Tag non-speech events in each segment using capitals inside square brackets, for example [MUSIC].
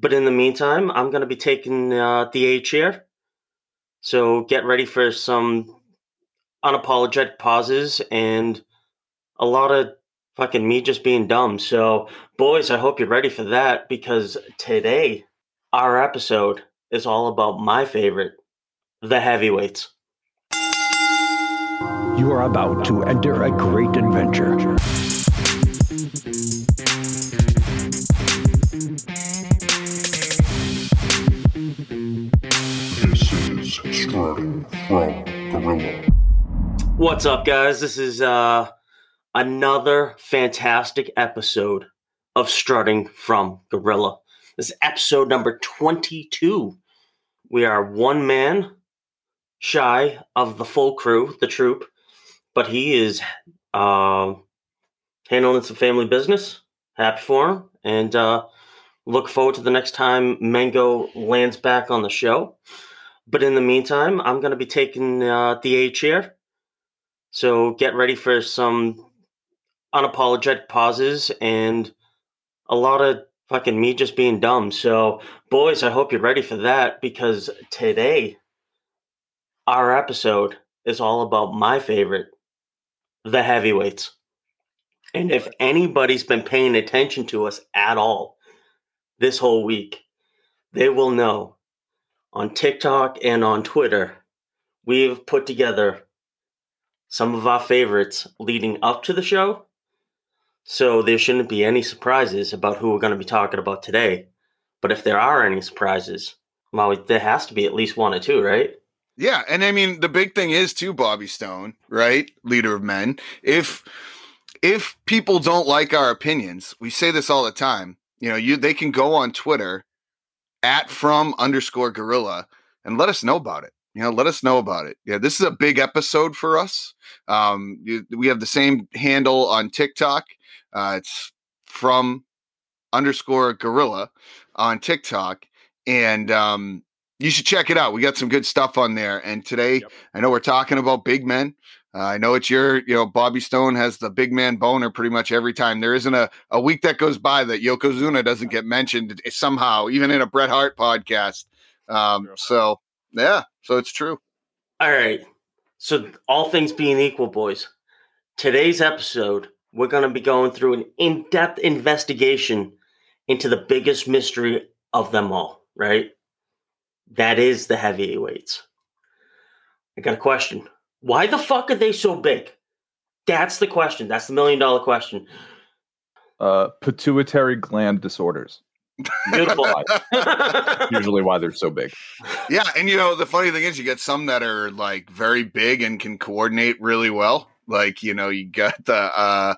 But in the meantime, I'm going to be taking uh, the A chair. So get ready for some unapologetic pauses and a lot of fucking me just being dumb. So, boys, I hope you're ready for that because today our episode is all about my favorite, the heavyweights. You are about to enter a great adventure. From Gorilla. What's up, guys? This is uh, another fantastic episode of Strutting from Gorilla. This is episode number 22. We are one man shy of the full crew, the troop, but he is uh, handling some family business. Happy for him. And uh, look forward to the next time Mango lands back on the show. But in the meantime, I'm going to be taking uh, the A chair. So get ready for some unapologetic pauses and a lot of fucking me just being dumb. So, boys, I hope you're ready for that because today our episode is all about my favorite, the heavyweights. And if anybody's been paying attention to us at all this whole week, they will know on TikTok and on Twitter, we've put together some of our favorites leading up to the show. So there shouldn't be any surprises about who we're going to be talking about today. But if there are any surprises, well, there has to be at least one or two, right? Yeah, and I mean the big thing is too Bobby Stone, right? Leader of men. If if people don't like our opinions, we say this all the time. You know, you they can go on Twitter at from underscore gorilla and let us know about it. You know, let us know about it. Yeah, this is a big episode for us. Um, you, we have the same handle on TikTok. Uh, it's from underscore gorilla on TikTok, and um, you should check it out. We got some good stuff on there. And today, Yep. I know we're talking about big men. Uh, I know it's your, you know, Bobby Stone has the big man boner pretty much every time. There isn't a, a week that goes by that Yokozuna doesn't get mentioned somehow, even in a Bret Hart podcast. Um, so yeah, so it's true. All right. So, all things being equal, boys, today's episode, we're going to be going through an in depth investigation into the biggest mystery of them all, right? That is the heavyweights. I got a question. Why the fuck are they so big? That's the question. That's the million dollar question. Uh, pituitary gland disorders. Beautiful. [LAUGHS] Usually, why they're so big. Yeah, and you know the funny thing is, you get some that are like very big and can coordinate really well. Like you know, you got the uh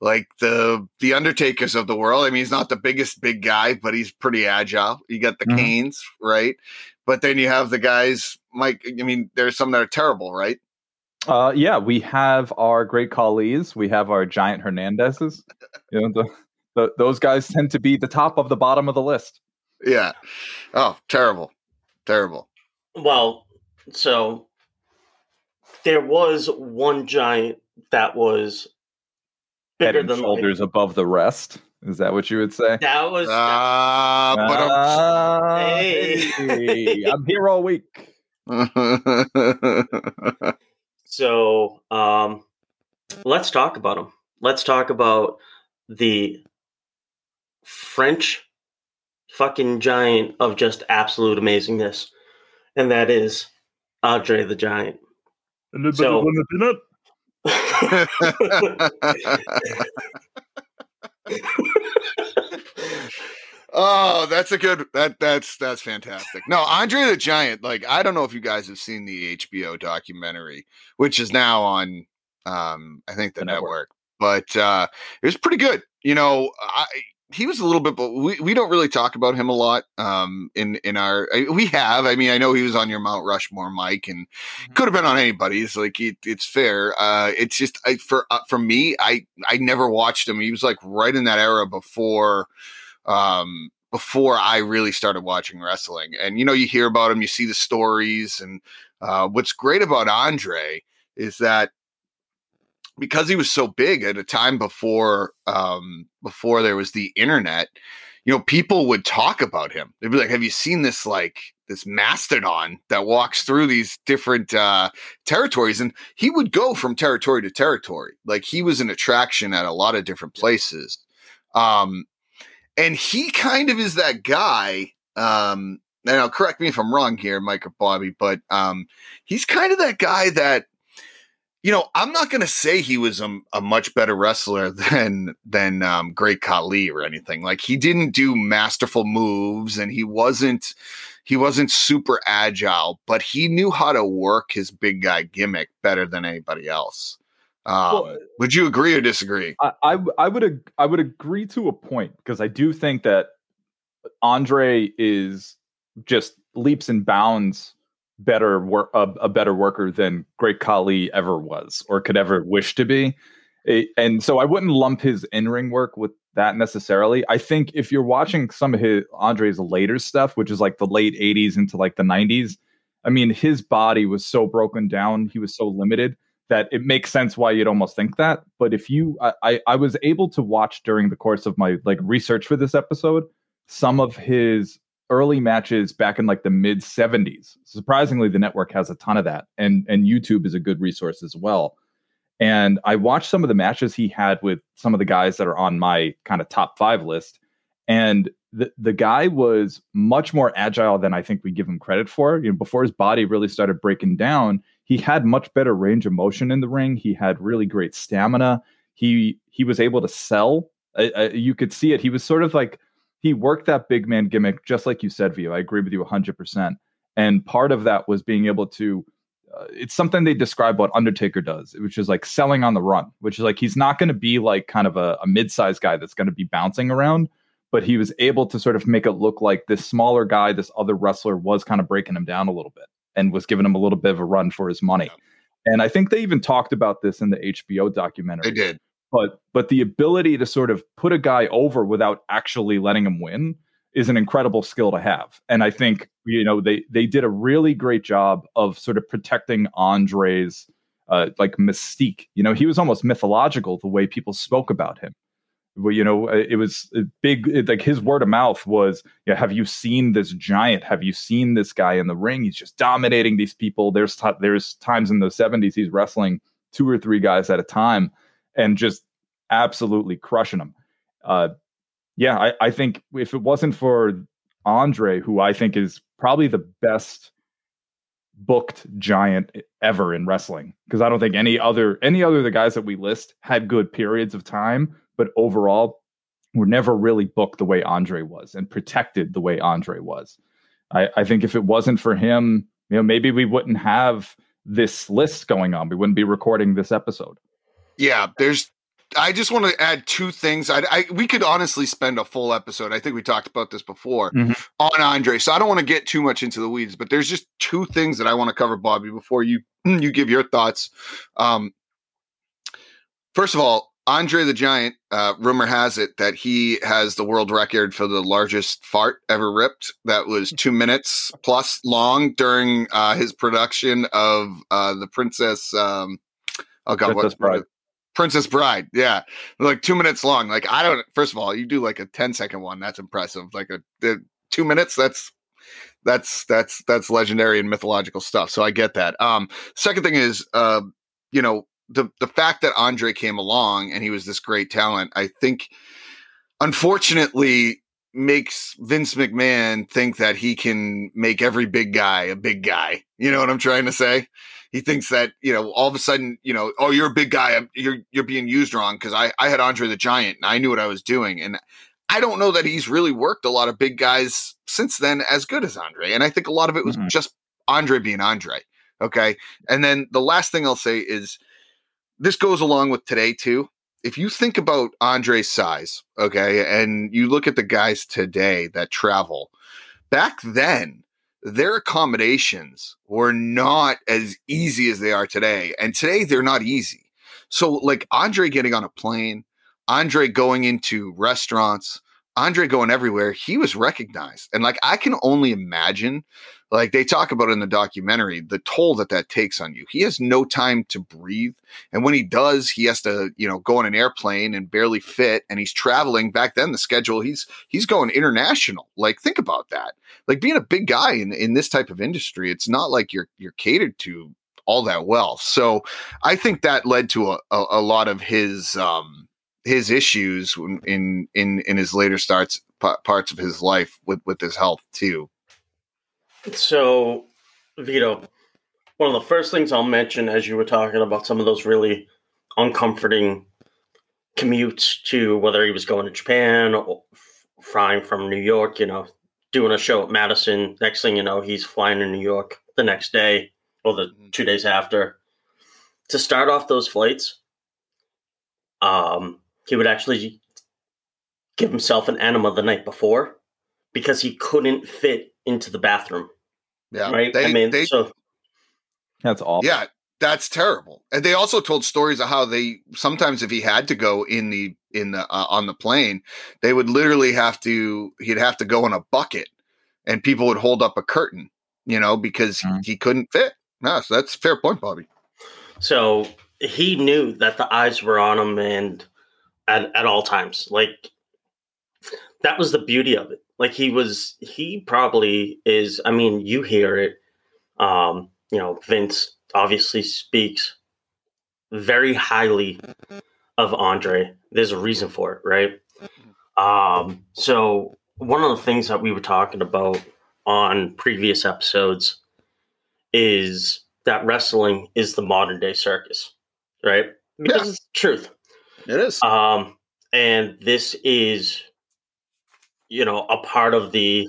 like the the Undertakers of the world. I mean, he's not the biggest big guy, but he's pretty agile. You got the Mhm. Kanes, right? But then you have the guys, Mike. I mean, there's some that are terrible, right? Uh, yeah, we have our great colleagues. We have our giant Hernandezes. [LAUGHS] You know, the, the, those guys tend to be the top of the bottom of the list. Yeah. Oh, terrible, terrible. well, so there was one giant that was Head bigger and than shoulders above the rest. Is that what you would say? That was Ah, Ah, Hey. hey, [LAUGHS] I'm here all week. [LAUGHS] but So, um, let's talk about them. Let's talk about the French fucking giant of just absolute amazingness, and that is Andre the Giant. So- [LAUGHS] [LAUGHS] [LAUGHS] Oh, that's a good that that's that's fantastic. No, Andre the Giant, like I don't know if you guys have seen the HBO documentary, which is now on um I think the, The network. network. But uh it was pretty good. You know, I he was a little bit but we, we don't really talk about him a lot um in in our we have i mean i know he was on your mount rushmore mike and could have been on anybody's like it, it's fair uh it's just I, for uh, for me i i never watched him he was like right in that era before um before i really started watching wrestling and you know you hear about him you see the stories and uh what's great about andre is that because he was so big at a time before um before there was the internet you know, people would talk about him. They'd be like, "Have you seen this like this mastodon that walks through these different uh, territories?" And he would go from territory to territory. Like he was an attraction at a lot of different places. Um, and he kind of is that guy. Um, now, correct me if I'm wrong here, Mike or Bobby, but um, he's kind of that guy that you know, I'm not going to say he was a, a, much better wrestler [LAUGHS] than than um, Great Khali or anything. Like he didn't do masterful moves, and he wasn't he wasn't super agile, but he knew how to work his big guy gimmick better than anybody else. Um, well, would you agree or disagree? I, I, I would I would agree to a point because I do think that uh, Andre is just leaps and bounds better work a, a, better worker than Great Khali ever was or could ever wish to be. It, and so I wouldn't lump his in-ring work with that necessarily. I think if you're watching some of his Andre's later stuff, which is like the late 80s into like the 90s, I mean his body was so broken down, he was so limited that it makes sense why you'd almost think that. But if you I, I, was able to watch during the course of my like research for this episode some of his early matches back in like the mid 70s. Surprisingly, the network has a ton of that, and and YouTube is a good resource as well. And I watched some of the matches he had with some of the guys that are on my kind of top five list, and the the guy was much more agile than I think we give him credit for. You know, before his body really started breaking down, he had much better range of motion in the ring. He had really great stamina. He he was able to sell. You could see it. He was sort of like he worked that big man gimmick just like you said, Vito. I agree with you 100%. And part of that was being able to, uh, it's something they describe what Undertaker does, which is like selling on the run, which is like he's not going to be like kind of a, a mid sized guy that's going to be bouncing around, but he was able to sort of make it look like this smaller guy, this other wrestler was kind of breaking him down a little bit and was giving him a little bit of a run for his money. And I think they even talked about this in the HBO documentary. They did. But but the ability to sort of put a guy over without actually letting him win is an incredible skill to have. And i think you know they they did a really great job of sort of protecting andre's uh, like mystique. You know he was almost mythological the way people spoke about him you know it was big it, like his word of mouth was yeah have you seen this giant? Have you seen this guy in the ring? He's just dominating these people. There's t- there's times in the 70s he's wrestling two or three guys at a time and just absolutely crushing them. Uh, yeah, I, I think if it wasn't for Andre, who I think is probably the best booked giant ever in wrestling, because I don't think any other any other of the guys that we list had good periods of time, but overall were never really booked the way Andre was and protected the way Andre was. I, I think if it wasn't for him, you know, maybe we wouldn't have this list going on. We wouldn't be recording this episode. Yeah, there's. I just want to add two things. I, I we could honestly spend a full episode. I think we talked about this before mm-hmm. on Andre. So I don't want to get too much into the weeds, but there's just two things that I want to cover, Bobby, before you [CLEARS THROAT] you give your thoughts. Um, first of all, Andre the Giant. Uh, rumor has it that he has the world record for the largest fart ever ripped. That was two minutes plus long during uh, his production of uh, the Princess. Um, oh God, Princess what, Bride. Princess Bride. Yeah. Like two minutes long. Like, I don't, first of all, you do like a 10 second one. That's impressive. Like a, a two minutes. That's, that's, that's, that's legendary and mythological stuff. So I get that. Um, second thing is, uh, you know, the, the fact that Andre came along and he was this great talent, I think, unfortunately, makes Vince McMahon think that he can make every big guy a big guy. You know what I'm trying to say? he thinks that you know all of a sudden you know oh you're a big guy you're you're being used wrong because I I had Andre the Giant and I knew what I was doing and I don't know that he's really worked a lot of big guys since then as good as Andre and I think a lot of it was mm-hmm. just Andre being Andre okay and then the last thing I'll say is this goes along with today too if you think about Andre's size okay and you look at the guys today that travel back then their accommodations were not as easy as they are today. And today they're not easy. So, like Andre getting on a plane, Andre going into restaurants, Andre going everywhere, he was recognized. And like, I can only imagine, like they talk about in the documentary, the toll that that takes on you. He has no time to breathe. And when he does, he has to, you know, go on an airplane and barely fit. And he's traveling back then, the schedule, he's, he's going international. Like, think about that. Like being a big guy in, in this type of industry, it's not like you're, you're catered to all that well. So I think that led to a, a, a lot of his, um, his issues in in in his later starts parts of his life with with his health too. So, Vito, one of the first things I'll mention as you were talking about some of those really uncomforting commutes to whether he was going to Japan or flying from New York, you know, doing a show at Madison. Next thing you know, he's flying to New York the next day or the mm-hmm. two days after. To start off those flights, um, he would actually give himself an enema the night before because he couldn't fit into the bathroom. Yeah. Right. They, I mean, they, so that's awful. Yeah. That's terrible. And they also told stories of how they sometimes, if he had to go in the in the uh, on the plane, they would literally have to he'd have to go in a bucket, and people would hold up a curtain, you know, because mm-hmm. he, he couldn't fit. No, so that's a fair point, Bobby. So he knew that the eyes were on him, and at, at all times. Like that was the beauty of it. Like he was, he probably is. I mean, you hear it. Um, you know, Vince obviously speaks very highly of Andre. There's a reason for it, right? Um, so one of the things that we were talking about on previous episodes is that wrestling is the modern day circus, right? Because yeah. it's truth. It is. Um, and this is, you know, a part of the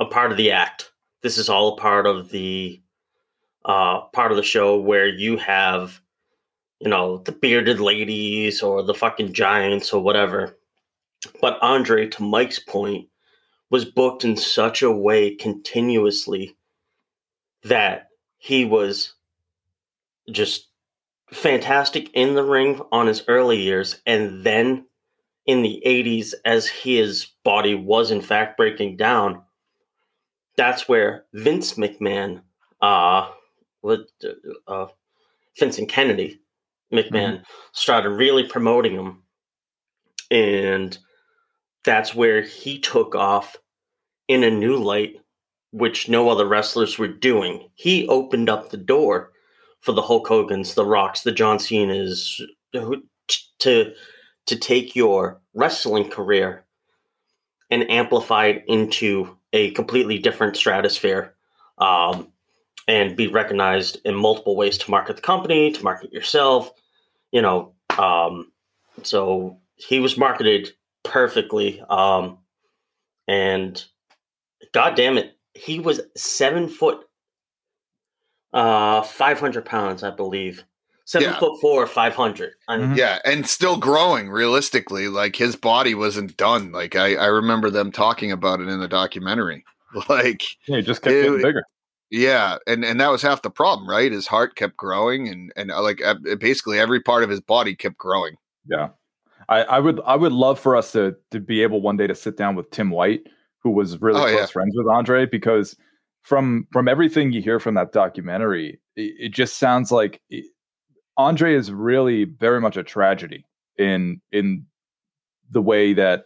a part of the act. This is all a part of the uh, part of the show where you have, you know, the bearded ladies or the fucking giants or whatever. But Andre, to Mike's point, was booked in such a way continuously that he was just fantastic in the ring on his early years, and then in the 80s, as his body was in fact breaking down, that's where Vince McMahon, uh, with uh, Vincent Kennedy McMahon, mm-hmm. started really promoting him. And that's where he took off in a new light, which no other wrestlers were doing. He opened up the door for the Hulk Hogan's, the Rocks, the John Cena's to to take your wrestling career and amplify it into a completely different stratosphere um, and be recognized in multiple ways to market the company, to market yourself. You know, um, so he was marketed perfectly. Um, and God damn it, he was seven foot uh, 500 pounds, I believe. Seven yeah. foot four, 500. Mm-hmm. Yeah, and still growing realistically. Like his body wasn't done. Like I, I remember them talking about it in the documentary. [LAUGHS] Like, yeah, he just kept it, getting bigger. Yeah, and and that was half the problem, right? His heart kept growing, and and uh, like basically every part of his body kept growing. Yeah, I, I would I would love for us to to be able one day to sit down with Tim White, who was really oh, close yeah. friends with Andre, because from from everything you hear from that documentary, it, it just sounds like it, Andre is really very much a tragedy in in the way that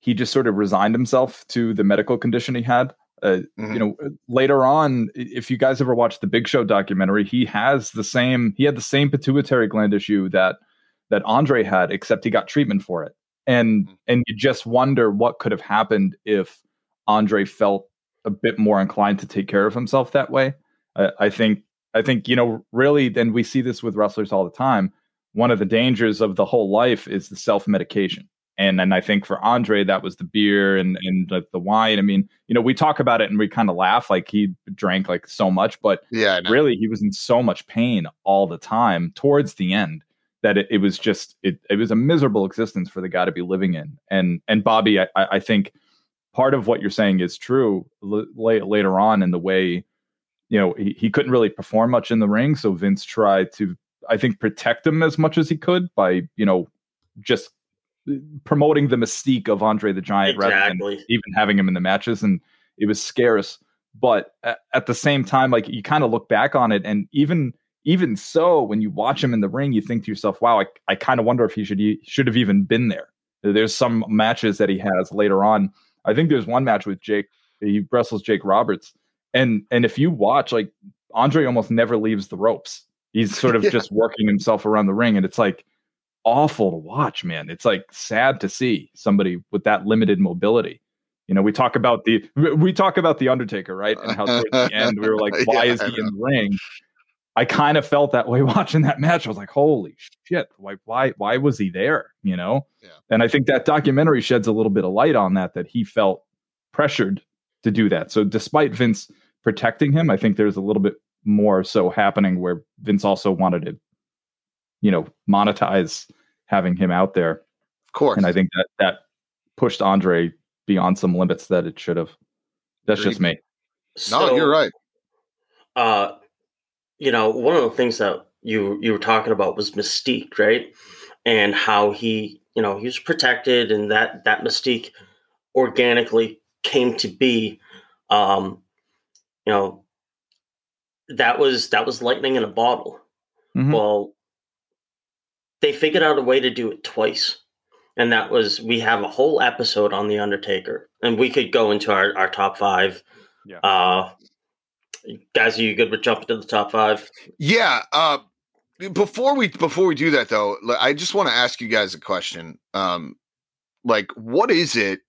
he just sort of resigned himself to the medical condition he had. Uh, mm-hmm. You know, later on, if you guys ever watched the Big Show documentary, he has the same. He had the same pituitary gland issue that that Andre had, except he got treatment for it. And mm-hmm. and you just wonder what could have happened if Andre felt a bit more inclined to take care of himself that way. I, I think I think you know really, and we see this with wrestlers all the time. One of the dangers of the whole life is the self medication. And and I think for Andre that was the beer and and the, the wine. I mean, you know, we talk about it and we kind of laugh like he drank like so much, but yeah, really he was in so much pain all the time towards the end that it, it was just it it was a miserable existence for the guy to be living in. And and Bobby, I, I think part of what you're saying is true l- later on in the way you know he, he couldn't really perform much in the ring so vince tried to i think protect him as much as he could by you know just uh, promoting the mystique of Andre the Giant rather than even having him in the matches, and it was scarce. But at, at the same time, like you kind of look back on it, and even even so, when you watch him in the ring, you think to yourself, "Wow, I, I kind of wonder if he should he should have even been there." There's some matches that he has later on. I think there's one match with Jake. He wrestles Jake Roberts, and and if you watch, like Andre almost never leaves the ropes. He's [LAUGHS] sort of Yeah. just working himself around the ring, and it's like awful to watch, man. It's like sad to see somebody with that limited mobility. You know, we talk about the we- talk about the Undertaker, right? And how towards the end we were like, [LAUGHS] why Yeah, is he in the ring? I kind of felt that way [LAUGHS] watching that match. I was like, holy shit, why why why was he there? You know? Yeah. And I think that documentary sheds a little bit of light on that, that he felt pressured to do that. So despite Vince protecting him, I think there's a little bit more so happening where Vince also wanted to, you know, monetize having him out there. Of course. And I think that that pushed Andre beyond some limits that it should have. That's just me. no, So, you're right. uh you know one of the things that you you were talking about was mystique right and how he you know he was protected and that that mystique organically came to be um you know that was that was lightning in a bottle Mhm. well they figured out a way to do it twice and that was we have a whole episode on the undertaker and we could go into our, our top five Yeah. uh guys are you good with jumping to the top five Yeah. Uh, before we before we do that though, I just want to ask you guys a question. Um, like, what is it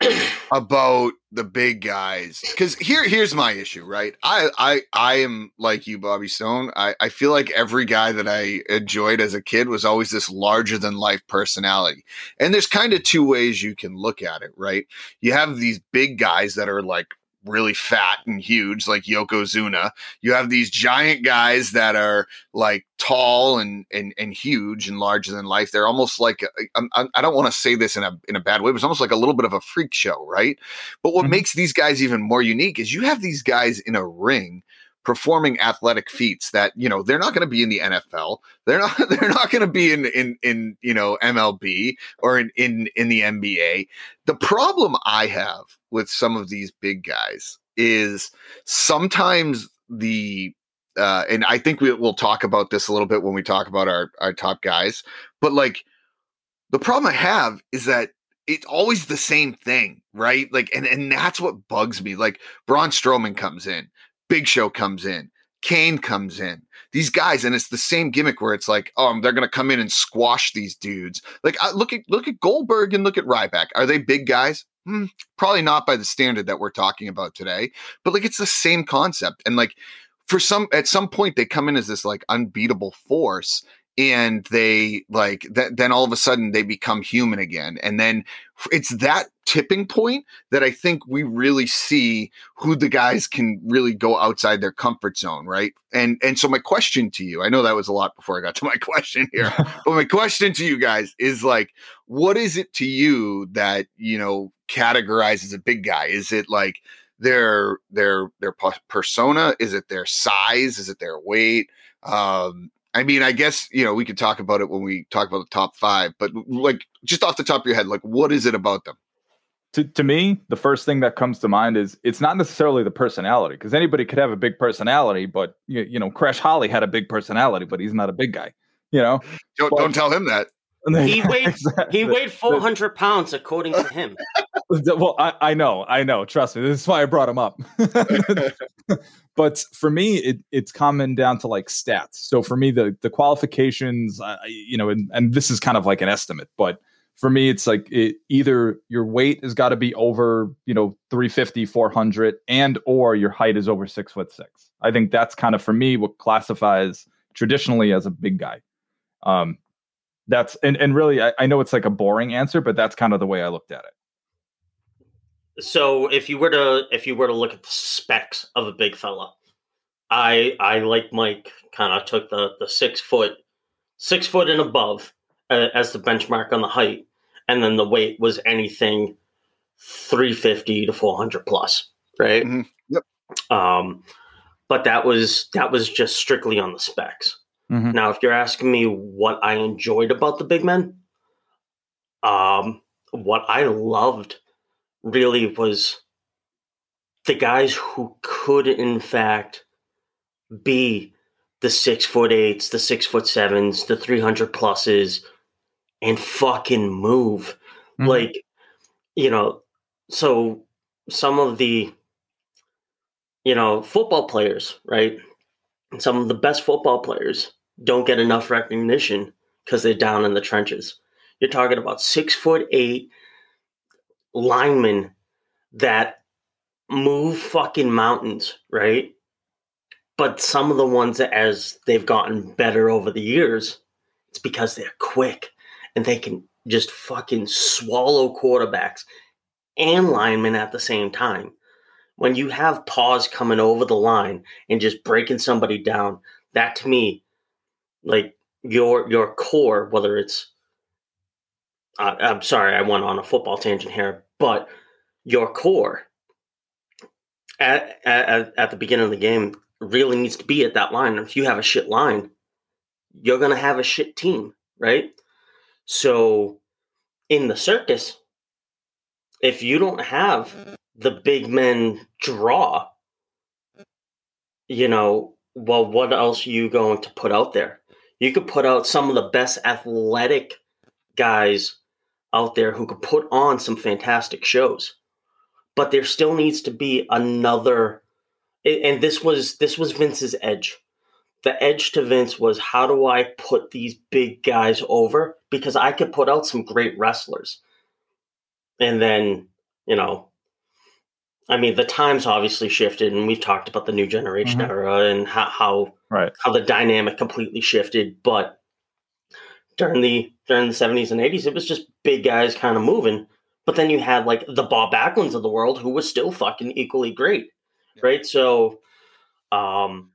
[CLEARS THROAT] about the big guys? Because here here's my issue, right? I I I am like you, Bobby Stone. I I feel like every guy that I enjoyed as a kid was always this larger than life personality. And there's kind of two ways you can look at it, right? You have these big guys that are like really fat and huge, like Yokozuna. You have these giant guys that are like tall and and and huge and larger than life. They're almost like I'm- I don't want to say this in a in a bad way, but it's almost like a little bit of a freak show, right? But what Mhm. makes these guys even more unique is you have these guys in a ring performing athletic feats that you know they're not going to be in the NFL. They're not [LAUGHS] they're not going to be in in in you know MLB or in in in the NBA. The problem I have with some of these big guys is sometimes the uh, and I think we, we'll talk about this a little bit when we talk about our our top guys. But like the problem I have is that it's always the same thing, right? Like, and and that's what bugs me. Like Braun Strowman comes in, Big Show comes in, Kane comes in. These guys, and it's the same gimmick where it's like, oh, they're gonna come in and squash these dudes. Like, I, look at look at Goldberg and look at Ryback. Are they big guys? Hmm, probably not by the standard that we're talking about today. But like, it's the same concept, and like for some at some point they come in as this like unbeatable force and they like th- then all of a sudden they become human again. And then it's that tipping point that i think we really see who the guys can really go outside their comfort zone right? And and so my question to you i know that was a lot before i got to my [LAUGHS] question here [LAUGHS] but my question to you guys is like what is it to you that you know categorizes a big guy? Is it like their their their persona? Is it their size? Is it their weight? Um i mean i guess you know we could talk about it when we talk about the top five but like just off the top of your head like what is it about them to, to me, the first thing that comes to mind is it's not necessarily the personality because anybody could have a big personality, but you, you know, Crash Holly had a big personality, but he's not a big guy. You know, don't, Well- don't tell him that He [LAUGHS] weighed- Exactly. he weighed 400 pounds according to him [LAUGHS] well, I, I know, I know. Trust me, this is why I brought him up. [LAUGHS] but for me, it, it's coming down to like stats. So for me, the the qualifications, uh, you know, and, and this is kind of like an estimate, but for me, it's like it, either your weight has got to be over, you know, 350, 400, and or your height is over six foot six. I think that's kind of for me what classifies traditionally as a big guy. Um, that's and and really, I, I know it's like a boring answer, but that's kind of the way I looked at it. so if you were to if you were to look at the specs of a big fella i i like mike kind of took the the six foot six foot and above uh, as the benchmark on the height and then the weight was anything 350 to 400 plus right Mhm. Yep. um but that was that was just strictly on the specs Mhm. now if you're asking me what i enjoyed about the big men um, what I loved really was the guys who could, in fact, be the six foot eights, the six foot sevens, the 300 pluses, and fucking move. Mhm. Like, you know, so some of the, you know, football players, right? Some of the best football players don't get enough recognition because they're down in the trenches. You're talking about six foot eight linemen that move fucking mountains, right? But some of the ones that as they've gotten better over the years, it's because they're quick and they can just fucking swallow quarterbacks and linemen at the same time. When you have paws coming over the line and just breaking somebody down, that to me, like your your core, whether it's uh, I'm sorry, I went on a football tangent here, but your core at, at at the beginning of the game really needs to be at that line. If you have a shit line, you're gonna have a shit team, right? So in the circus, if you don't have the big men draw, you know, well, what else are you going to put out there? You could put out some of the best athletic guys out there who could put on some fantastic shows. But there still needs to be another and this was this was Vince's edge. The edge to Vince was how do I put these big guys over because I could put out some great wrestlers. And then, you know, I mean, the times obviously shifted, and we've talked about the new generation Mhm. era and how, how Right. how the dynamic completely shifted. But during the during the seventies and eighties, it was just big guys kind of moving. But then you had like the Bob Backlunds of the world, who was still fucking equally great, Yeah. right? So, um,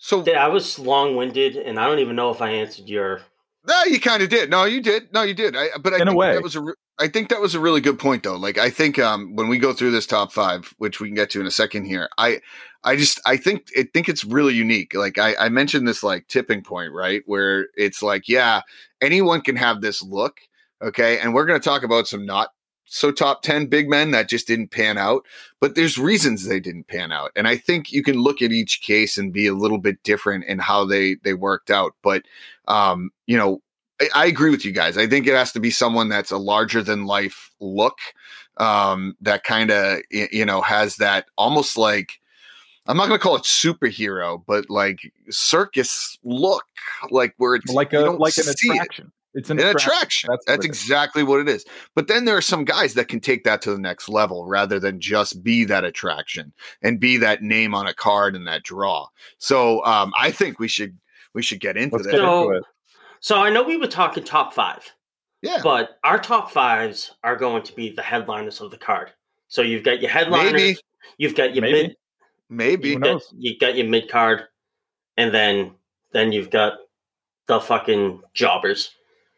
So yeah, I was long winded, and I don't even know if I answered your. No, you kind of did. No, you did. No, you did. I, but I In a think way. that was a. Re- I think that was a really good point, though. Like, I think um, when we go through this top five, which we can get to in a second here, I, I just, I think, I think it's really unique. Like, I, I mentioned this like tipping point, right, where it's like, yeah, anyone can have this look, okay, and we're going to talk about some not so top 10 big men that just didn't pan out but there's reasons they didn't pan out and i think you can look at each case and be a little bit different in how they they worked out but um you know I, I agree with you guys i think it has to be someone that's a larger than life look um that kind of you know has that almost like i'm not going to call it superhero but like circus look like where it's Like a like an see it attraction. It's an an attraction. attraction. That's That's, what it is. exactly what it is. But then there are some guys that can take that to the next level rather than just be that attraction and be that name on a card and that draw. So um, I think we should we should get into Let's that. get So- into it. So I know we were talking top five, yeah, but our top fives are going to be the headliners of the card. So you've got your headliners, Maybe. you've got your Maybe. mid, maybe. You've got, knows? you got your mid card, and then then you've got the fucking jobbers.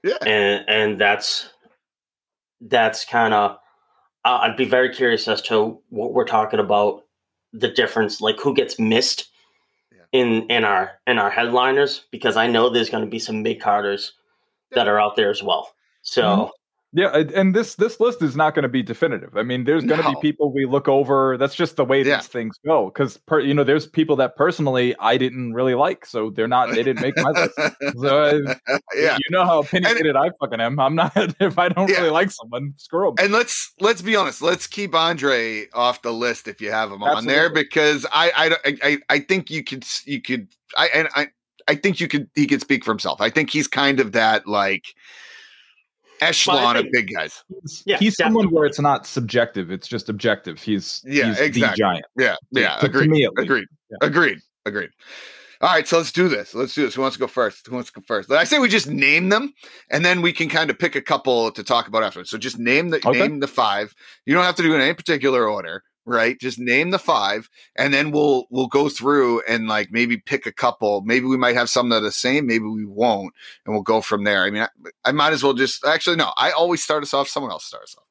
Yeah. and and that's that's kind of i'd be very curious as to what we're talking about the difference like who gets missed Yeah. In in our in our headliners because i know there's going to be some mid carders that are out there as well so Mhm. Yeah, and- and this this list is not going to be definitive. I mean, there's going to No. be people we look over. That's just the way Yeah. these things go. Because you know, there's people that personally I didn't really like, so they're not. They didn't make my list. So uh, [LAUGHS] yeah. you know how opinionated I fucking am. I'm not. [LAUGHS] If I don't Yeah. really like someone, screw them. And let's let's be honest. Let's keep Andre off the list if you have him on there because I I I I think you could you could I and I I think you could he could speak for himself. I think he's kind of that like echelon of big guys. He's, Yeah, he's someone where it's not subjective; it's just objective. He's Yeah, he's the exactly. giant. Yeah, yeah, To- to agreed. me at least. agreed. Yeah. Agreed. Agreed. All right, so let's do this. Let's do this. Who wants to go first? Who wants to go first? I say we just name them, and then we can kind of pick a couple to talk about afterwards. So just name the Okay. name the five. You don't have to do it in any particular order, right? Just name the five, and then we'll we'll go through and like maybe pick a couple. Maybe we might have some that are the same. Maybe we won't, and we'll go from there. I mean, I, I might as well just actually no. I always start us off. Someone else starts off.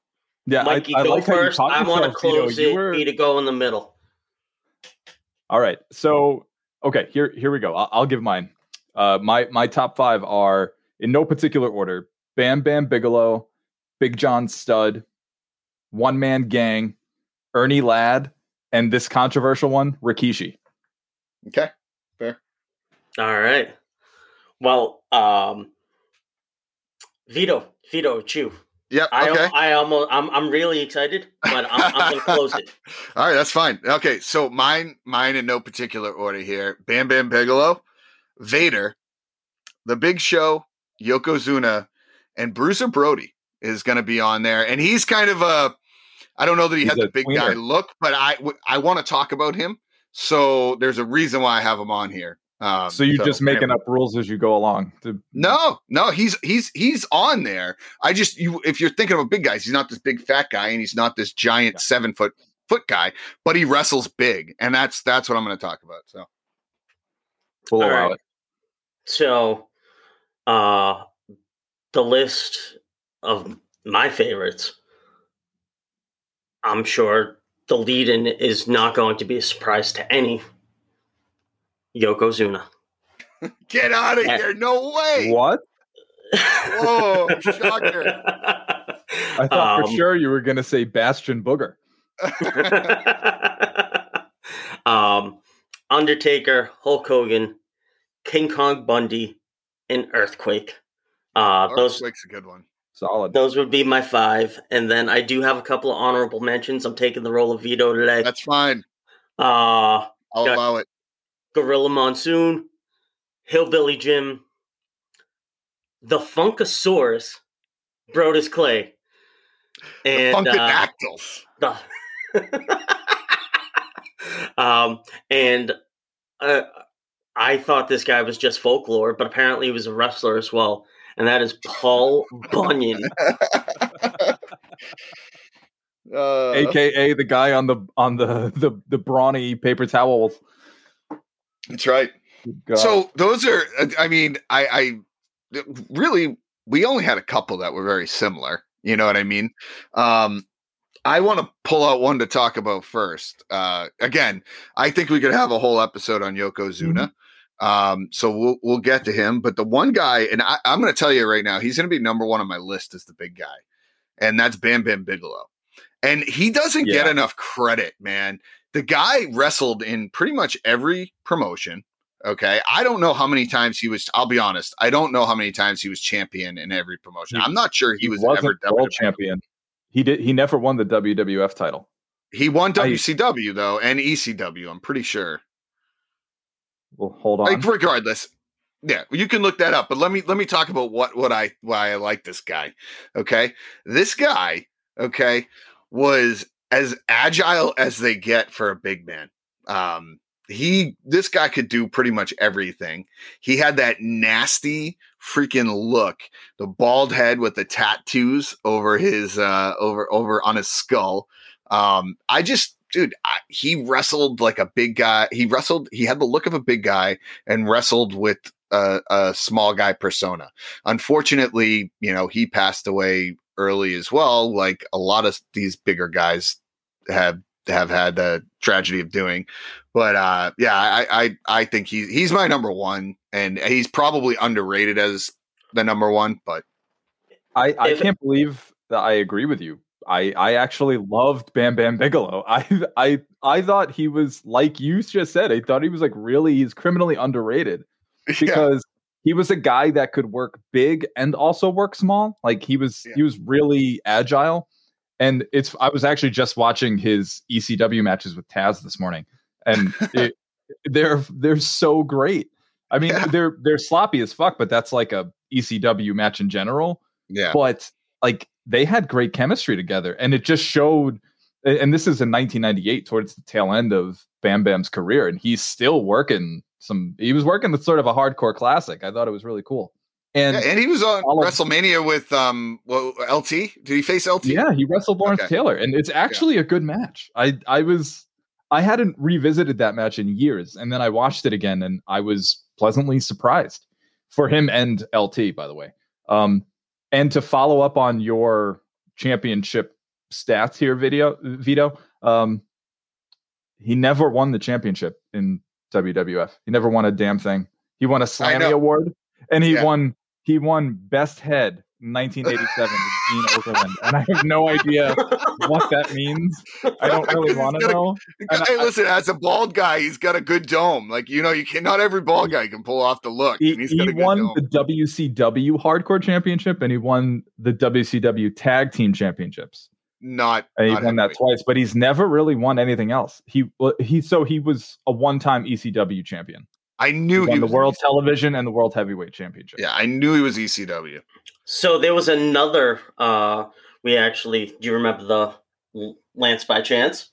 Yeah, mikey I, I go like how you first i want to yourself, Tito. close You it were- you to go in the middle All right. So okay, here here we go. I'll, I'll give mine. Uh, my my top five are in no particular order: Bam Bam Bigelow, Big John Stud, One Man Gang, Ernie Ladd, and this controversial one, Rikishi. Okay. Fair. All right. Well, um, Vito, Vito, it's you. Yep. I, Okay. I almost, I'm, I'm really excited, but I'm, I'm gonna close it. [LAUGHS] All right, that's fine. Okay, so mine, mine in no particular order here: Bam Bam Bigelow, Vader, The Big Show, Yokozuna, and Bruiser Brody is going to be on there, and he's kind of a. I don't know that he He's had the a big guy look, but I w- I want to talk about him, so there's a reason why I have him on here. Um, so you're just making up rules as you go along. To, No, no, he's he's he's on there. I just you if you're thinking of a big guys, he's not this big fat guy, and he's not this giant seven foot foot guy, but he wrestles big, and that's that's what I'm going to talk about. So we'll All allow right. it. So, uh, the list of my favorites, I'm sure the lead in is not going to be a surprise to any. Yokozuna. [LAUGHS] get out of here! No way! What? Whoa, shocker! I thought for Um, sure you were going to say Bastion Booger. [LAUGHS] um, Undertaker, Hulk Hogan, King Kong Bundy, and Earthquake. Uh, those Earthquake's a good one. Solid. those would be my five, and then I do have a couple of honorable mentions. I'm taking the role of Vito today. That's fine. Uh, I'll Got- allow it. Gorilla Monsoon, Hillbilly Jim, the Funkasaurus, Brodus Clay, and uh, Funkadactyls. the [LAUGHS] um, and uh, I thought this guy was just folklore, but apparently he was a wrestler as well, and that is Paul Bunyan. [LAUGHS] uh, AKA the guy on the on the the, the brawny paper towels. that's right. God. So those are, uh, I mean, I, I really, we only had a couple that were very similar. You know what I mean? Um, I want to pull out one to talk about first. Uh, again, I think we could have a whole episode on Yokozuna. Um, so we'll we'll get to him. But the one guy, and I, I'm going to tell you right now, he's going to be number one on my list as the big guy, and that's Bam Bam Bigelow. And he doesn't get enough credit, man. The guy wrestled in pretty much every promotion. Okay. I don't know how many times he was, I'll be honest, I don't know how many times he was champion in every promotion. He- I'm not sure he, he was ever world WWE. champion. He did. He never won the WWF title. He won WCW though and ECW, I'm pretty sure. Well, hold on. Like regardless. Yeah, you can look that up, but let me let me talk about what what I why I like this guy. Okay? This guy, okay, was as agile as they get for a big man. Um he this guy could do pretty much everything. He had that nasty freaking look, the bald head with the tattoos over his uh over over on his skull. Um I just dude, I, he wrestled like a big guy. He wrestled he had the look of a big guy and wrestled with a, a small guy persona. Unfortunately, you know, he passed away early as well, like a lot of these bigger guys have have had the tragedy of doing. But uh yeah, I I I think he he's my number one and he's probably underrated as the number one, but I, I If- can't believe that I agree with you. I, I actually loved Bam Bam Bigelow. [LAUGHS] I I I thought he was like you just said. I thought he was like really he's criminally underrated [LAUGHS] yeah, because he was a guy that could work big and also work small. Like he was Yeah. he was really agile. And it's I was actually just watching his ECW matches with Taz this morning, and [LAUGHS] it, they're they're so great. I mean, Yeah. they're they're sloppy as fuck, but that's like a ECW match in general yeah. but like they had great chemistry together and it just showed and this is in 1998 towards the tail end of bam bam's career and he's still working some he was working with sort of a hardcore classic i thought it was really cool and Yeah, and he was on of- WrestleMania with um well, LT. Did he face LT? yeah he wrestled lawrence Okay. taylor and it's actually a good match i i was i hadn't revisited that match in years and then i watched it again and i was pleasantly surprised for him and lt by the way um and to follow up on your championship stats here video vito um he never won the championship in wwf he never won a damn thing. He won a slammy award and he Yeah. won he won best head 1987 with Gene Okerlund, and I have no idea what that means. I don't [LAUGHS] really want to a- know. [LAUGHS] Hey, I- listen, as a bald guy, he's got a good dome. Like you know, you can not every bald guy can pull off the look. He, and he's he got a good won dome. the WCW Hardcore Championship, and he won the WCW Tag Team Championships. not. And he not won that twice, but he's never really won anything else. He he so he was a one-time ECW champion. I knew he, won the World ECW. Television and the World Heavyweight Championship. Yeah, I knew he was ECW. So there was another. Uh, we actually. Do you remember the Lance by Chance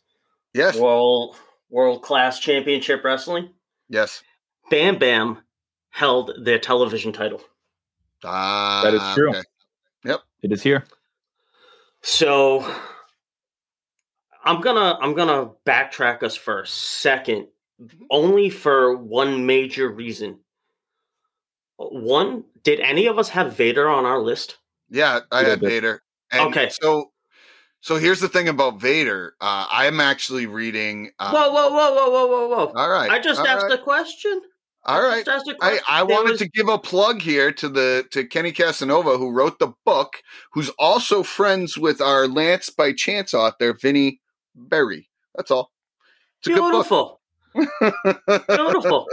Yes, World World Class Championship Wrestling? yes. Bam Bam held their television title. Ah, That is true. okay. It is here. So I'm gonna I'm gonna backtrack us for a second, only for one major reason. One, did any of us have Vader on our list? Yeah, I had Vader. And Okay. So, so here's the thing about Vader. Uh, I'm actually reading. Uh, whoa, whoa, whoa, whoa, whoa, whoa, whoa! All right. I just asked right, a question. All right. Just asked a I, question. I wanted was- to give a plug here to the to Kenny Casanova, who wrote the book, who's also friends with our Lance by Chance author, Vinny Berry. That's all. It's beautiful, [LAUGHS] beautiful.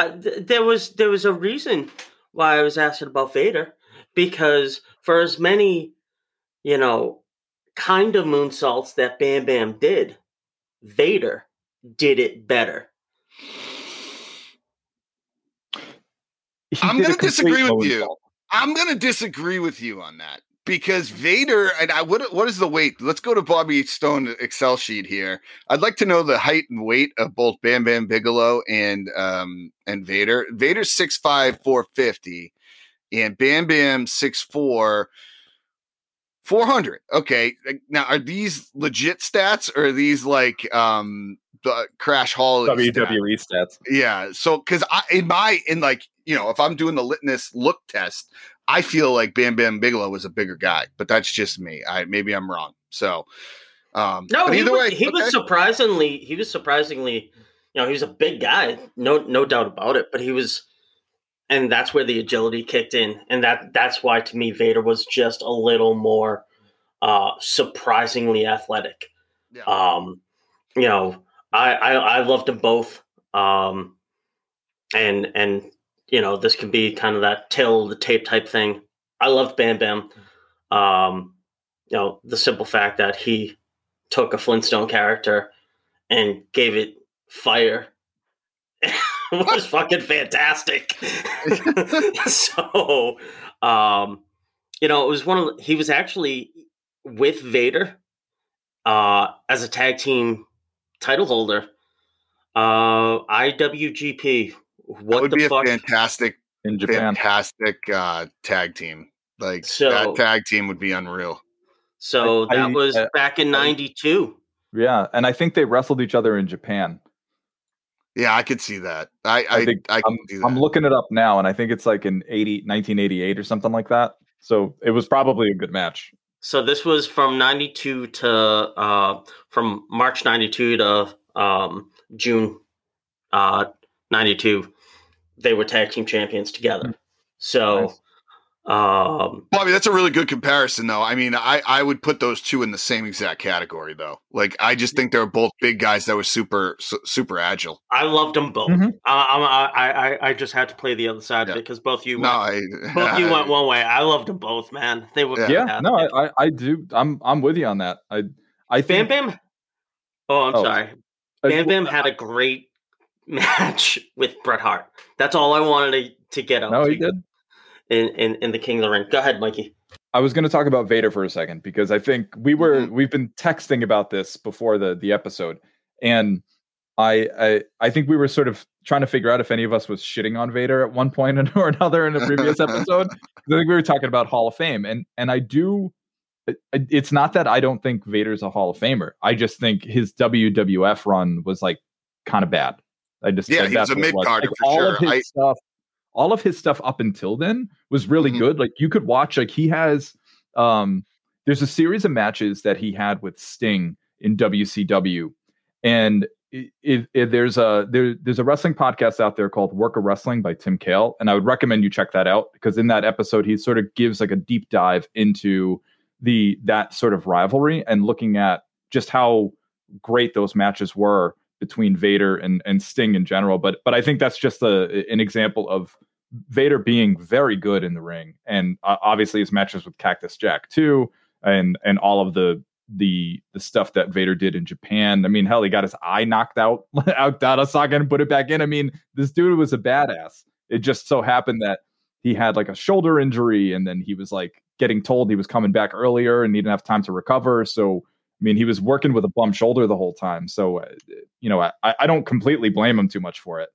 I, th- there was there was a reason why I was asking about Vader because for as many, you know, kind of moonsaults that Bam Bam did, Vader did it better. He I'm gonna disagree with you. I'm gonna disagree with you on that because Vader and I what what is the weight? Let's go to Bobby Stone Excel sheet here. I'd like to know the height and weight of both Bam Bam Bigelow and um and Vader. Vader's 6'5", 450, and Bam Bam 6'4", 400. Okay, now are these legit stats or are these like um the Crash Hall? WWE stats. Yeah. So, because I, in my, in like, you know, if I'm doing the litness look test, I feel like Bam Bam Bigelow was a bigger guy, but that's just me. I maybe I'm wrong. So, um, No, but he, either was, way, he was surprisingly he was surprisingly, you know, he was a big guy, no no doubt about it. But he was, and that's where the agility kicked in, and that that's why to me Vader was just a little more uh surprisingly athletic. Yeah. Um, you know, I I, I loved them both. Um, and and you know, this can be kind of that tail of the tape type thing. I loved Bam Bam. Um, you know, the simple fact that he took a Flintstone character and gave it fire [LAUGHS] was fucking fantastic. [LAUGHS] [LAUGHS] so, um, you know, it was one of the, he was actually with Vader uh, as a tag team title holder. Uh, IWGP. That What would the be fuck? a fantastic, in Japan. fantastic uh, tag team. Like So- that tag team would be unreal. so I- that I- was uh, back in '92. Yeah, and I think they wrestled each other in Japan. Yeah, I could see that. I I I, think I, can I'm, see that. I'm looking it up now, and I think it's like in 80, 1988 or something like that. So it was probably a good match. So this was from '92 to uh, from March '92 to um, June uh, '92. They were tag team champions together. So, Nice. um, Bobby, that's a really good comparison, though. I mean, I, I would put those two in the same exact category, though. Like, I just think they're both big guys that were super, su- super agile. I loved them both. Mhm. I, I'm- I, I I just had to play the other side Yeah. of it because both you No, went, I, both you [LAUGHS] went one way. I loved them both, man. They were Yeah. Yeah, no, I, I, I do. I'm, I'm with you on that. I, I Bam think Bam. Oh, I'm Oh. sorry. uh, Bam Bam had a great match with Bret Hart. That's all I wanted to, to get out No, he did. in, in in the King of the Ring. Go ahead, Mikey. I was going to talk about Vader for a second because I think we were Mhm. we've been texting about this before the the episode, and I, I I think we were sort of trying to figure out if any of us was shitting on Vader at one point [LAUGHS] or another in a previous [LAUGHS] episode. I think we were talking about Hall of Fame, and and I do. it- It's not that I don't think Vader's a Hall of Famer. I just think his WWF run was like kind of bad. I just Yeah, he was a it mid-carder Like, for all sure. of his I- stuff, all of his stuff up until then was really Mhm. good. Like you could watch, like he has um there's a series of matches that he had with Sting in WCW and it, it, there's a there, there's a wrestling podcast out there called Work of Wrestling by Tim Kale, and I would recommend you check that out because in that episode he sort of gives like a deep dive into the that sort of rivalry and looking at just how great those matches were between Vader and and Sting in general. But but I think that's just a an example of Vader being very good in the ring, and uh, obviously his matches with Cactus Jack too, and and all of the the the stuff that Vader did in Japan. I mean, hell, he got his eye knocked out [LAUGHS] out of socket and put it back in. I mean, this dude was a badass. It just so happened that he had like a shoulder injury, and then he was like getting told he was coming back earlier and he didn't have time to recover. So, I mean, he was working with a bum shoulder the whole time. So, uh, you know, I, I don't completely blame him too much for it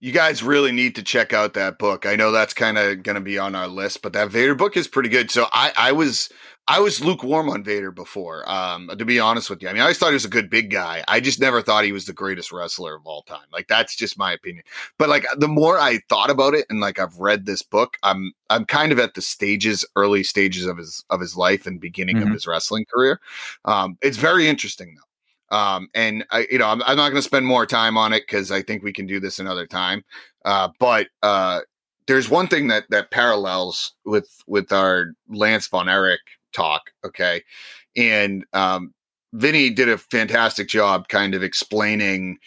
you guys really need to check out that book. I know that's kind of going to be on our list, but that Vader book is pretty good. So I, I was, I was lukewarm on Vader before. Um, to be honest with you, I mean, I always thought he was a good big guy. I just never thought he was the greatest wrestler of all time. Like that's just my opinion. But like the more I thought about it, and like I've read this book, I'm, I'm kind of at the stages, early stages of his of his life and beginning mm-hmm. of his wrestling career. Um, it's very interesting though. Um, and I, you know, I'm, I'm not going to spend more time on it because I think we can do this another time. Uh, but uh, there's one thing that that parallels with with our Lance von Erich talk. Okay, and um, Vinny did a fantastic job, kind of explaining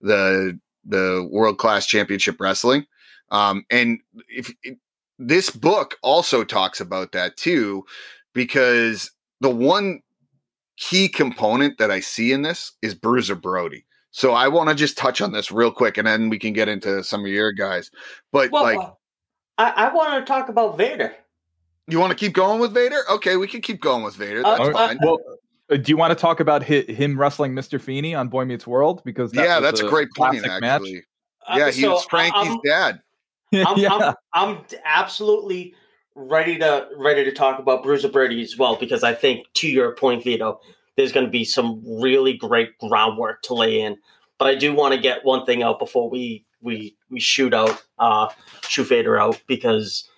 the the world class championship wrestling. Um, and if it, this book also talks about that too, because the one key component that I see in this is Bruiser Brody. So I want to just touch on this real quick, and then we can get into some of your guys. But well, like, I, I want to talk about Vader. You want to keep going with Vader? Okay, we can keep going with Vader. That's uh, fine. Well, uh, do you want to talk about him wrestling Mr. Feeney on Boy Meets World? Because that yeah, that's a, a great point. Actually, match. Uh, yeah, he so was Frankie's [LAUGHS] I'm, dad. I'm, yeah. I'm, I'm absolutely ready to ready to talk about Bruiser Brady as well because I think to your point, Vito, there's going to be some really great groundwork to lay in. But I do want to get one thing out before we we we shoot out uh shoot Vader out because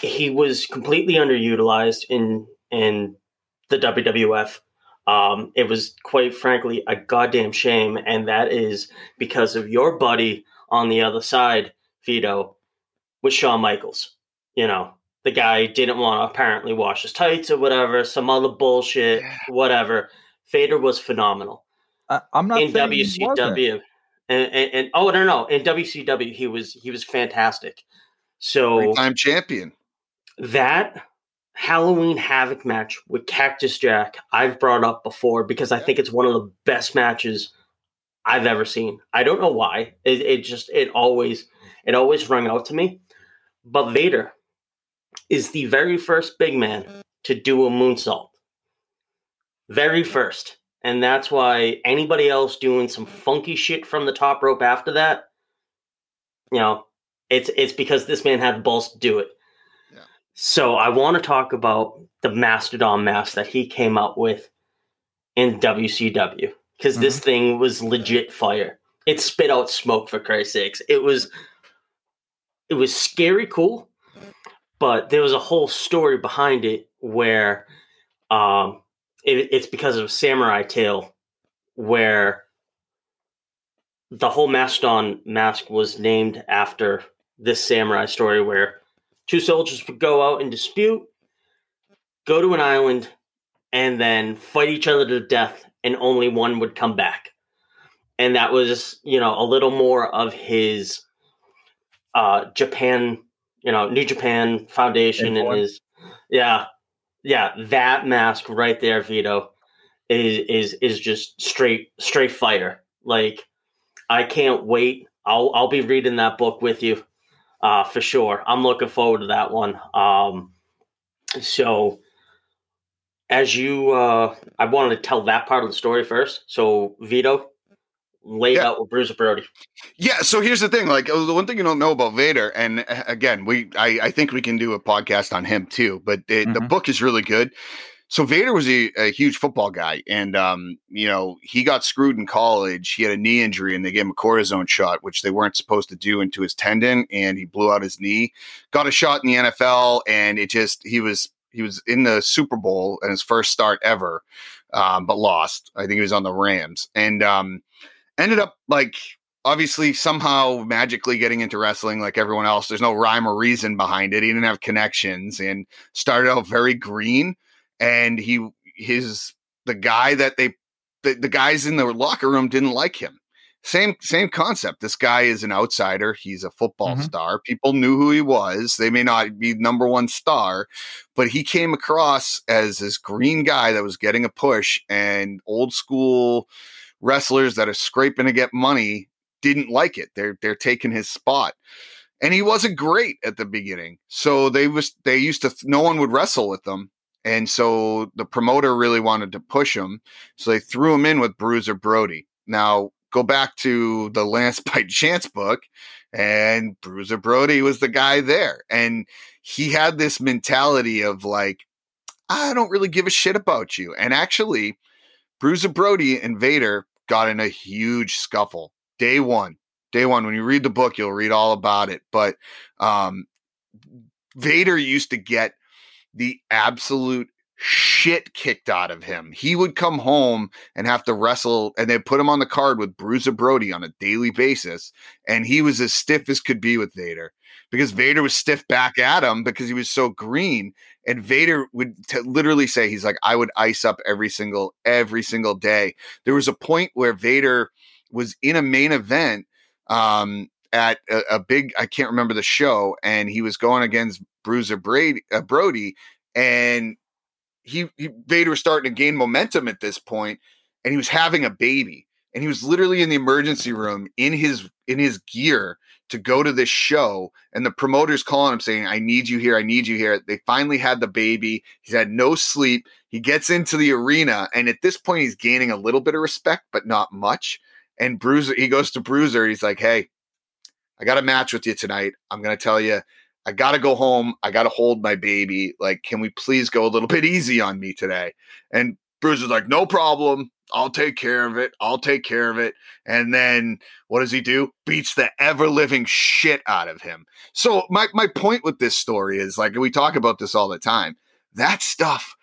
he was completely underutilized in in the WWF. Um, it was quite frankly a goddamn shame, and that is because of your buddy on the other side, Vito, with Shawn Michaels you know, the guy didn't want to apparently wash his tights or whatever, some other bullshit, yeah. whatever. Vader was phenomenal. I, am not in WCW, and, and, and, oh no no in WCW he was he was fantastic. So time champion. That Halloween Havoc match with Cactus Jack I've brought up before because I think it's one of the best matches I've ever seen. I don't know why. It, it just it always it always rung out to me. But Vader, is the very first big man to do a moonsault. Very first. And that's why anybody else doing some funky shit from the top rope after that, you know, it's it's because this man had the balls to do it. Yeah. So I want to talk about the Mastodon mask that he came up with in WCW because mm-hmm. this thing was legit fire. It spit out smoke for Christ's sakes. It was it was scary cool but there was a whole story behind it where um, it, it's because of a Samurai Tale, where the whole Mastodon mask was named after this samurai story, where two soldiers would go out and dispute, go to an island, and then fight each other to death, and only one would come back. And that was, you know, a little more of his uh, Japan you know, New Japan Foundation and his yeah. Yeah, that mask right there, Vito, is is is just straight straight fire. Like I can't wait. I'll I'll be reading that book with you uh for sure. I'm looking forward to that one. Um so as you uh I wanted to tell that part of the story first. So Vito, laid yeah. out with Bruiser Brody. Yeah, so here's the thing: like the one thing you don't know about Vader, and uh, again, we I, I think we can do a podcast on him too. But the, mm-hmm. the book is really good. So Vader was a, a, huge football guy, and um, you know he got screwed in college. He had a knee injury, and they gave him a cortisone shot, which they weren't supposed to do into his tendon, and he blew out his knee. Got a shot in the NFL, and it just he was he was in the Super Bowl and his first start ever, um, but lost. I think he was on the Rams and um, ended up like obviously somehow magically getting into wrestling like everyone else. There's no rhyme or reason behind it. He didn't have connections and started out very green. And he his the guy that they the, the guys in the locker room didn't like him. Same same concept. This guy is an outsider. He's a football Mhm. star. People knew who he was. They may not be number one star, but he came across as this green guy that was getting a push, and old school wrestlers that are scraping to get money didn't like it. They're they're taking his spot. And he wasn't great at the beginning. So they was they used to no one would wrestle with them. And so the promoter really wanted to push him. So they threw him in with Bruiser Brody. Now go back to the [LAUGHS] Lance by Chance book, and Bruiser Brody was the guy there. And he had this mentality of like, I don't really give a shit about you. And actually, Bruiser Brody and Vader got in a huge scuffle day one. Day one. When you read the book, you'll read all about it. But um, Vader used to get the absolute shit kicked out of him. He would come home and have to wrestle, and they put him on the card with Bruiser Brody on a daily basis. And he was as stiff as could be with Vader because Vader was stiff back at him because he was so green. And Vader would t- literally say, he's like, I would ice up every single, every single day. There was a point where Vader was in a main event um, at a, a big, I can't remember the show, and he was going against Bruiser Brady, uh, Brody, and he, he Vader was starting to gain momentum at this point, and he was having a baby, and he was literally in the emergency room in his in his gear to go to this show, and the promoters calling him saying, "I need you here, I need you here." They finally had the baby. He's had no sleep. He gets into the arena, and at this point, he's gaining a little bit of respect, but not much. And Bruiser, he goes to Bruiser. He's like, "Hey, I got a match with you tonight. I'm gonna tell you." I got to go home. I got to hold my baby. Like, can we please go a little bit easy on me today? And Bruiser's like, no problem. I'll take care of it. I'll take care of it. And then what does he do? Beats the ever living shit out of him. So my my point with this story is like we talk about this all the time. That stuff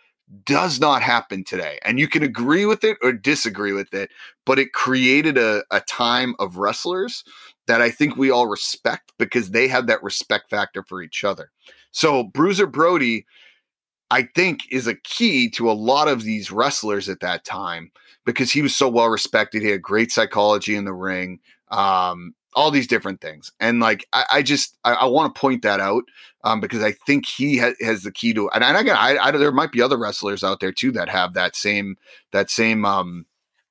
does not happen today. And you can agree with it or disagree with it, but it created a, a time of wrestlers that I think we all respect because they have that respect factor for each other. So Bruiser Brody, I think, is a key to a lot of these wrestlers at that time because he was so well respected. He had great psychology in the ring, um, all these different things. And like, I, I just, I, I want to point that out um, because I think he ha- has the key to, and, and again, I, I, there might be other wrestlers out there too that have that same, that same, um,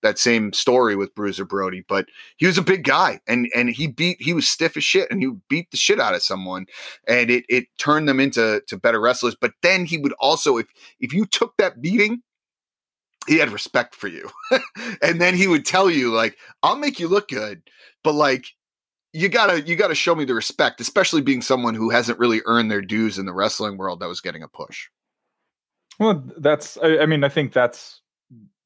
that same story with Bruiser Brody, but he was a big guy and and he beat he was stiff as shit and he beat the shit out of someone and it it turned them into to better wrestlers. But then he would also if if you took that beating, he had respect for you. [LAUGHS] and then he would tell you like, I'll make you look good, but like you gotta you gotta show me the respect, especially being someone who hasn't really earned their dues in the wrestling world that was getting a push. Well, that's. I, I mean, I think that's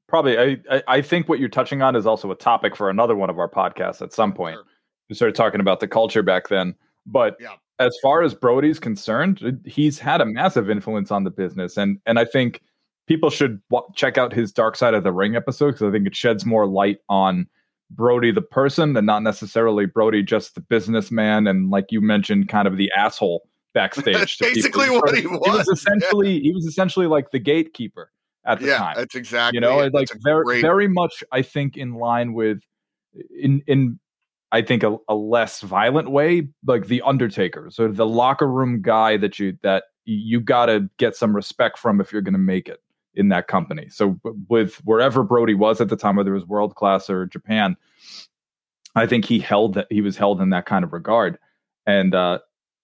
probably. I, I I think what you're touching on is also a topic for another one of our podcasts at some point. Sure. We started talking about the culture back then, but Yeah. as far as Brody's concerned, he's had a massive influence on the business, and and I think people should wa check out his Dark Side of the Ring episode because I think it sheds more light on Brody the person and not necessarily Brody just the businessman and like you mentioned, kind of the asshole backstage. That's [LAUGHS] to people. basically what he He was was, yeah. essentially he was essentially like the gatekeeper at the yeah, time. that's exactly you know, it. like very great- very much I think in line with in in I think a, a less violent way, like the Undertaker, so the locker room guy that you that you got to get some respect from if you're going to make it in that company. So with wherever Brody was at the time, whether it was world class or Japan, I think he held that he was held in that kind of regard. And uh,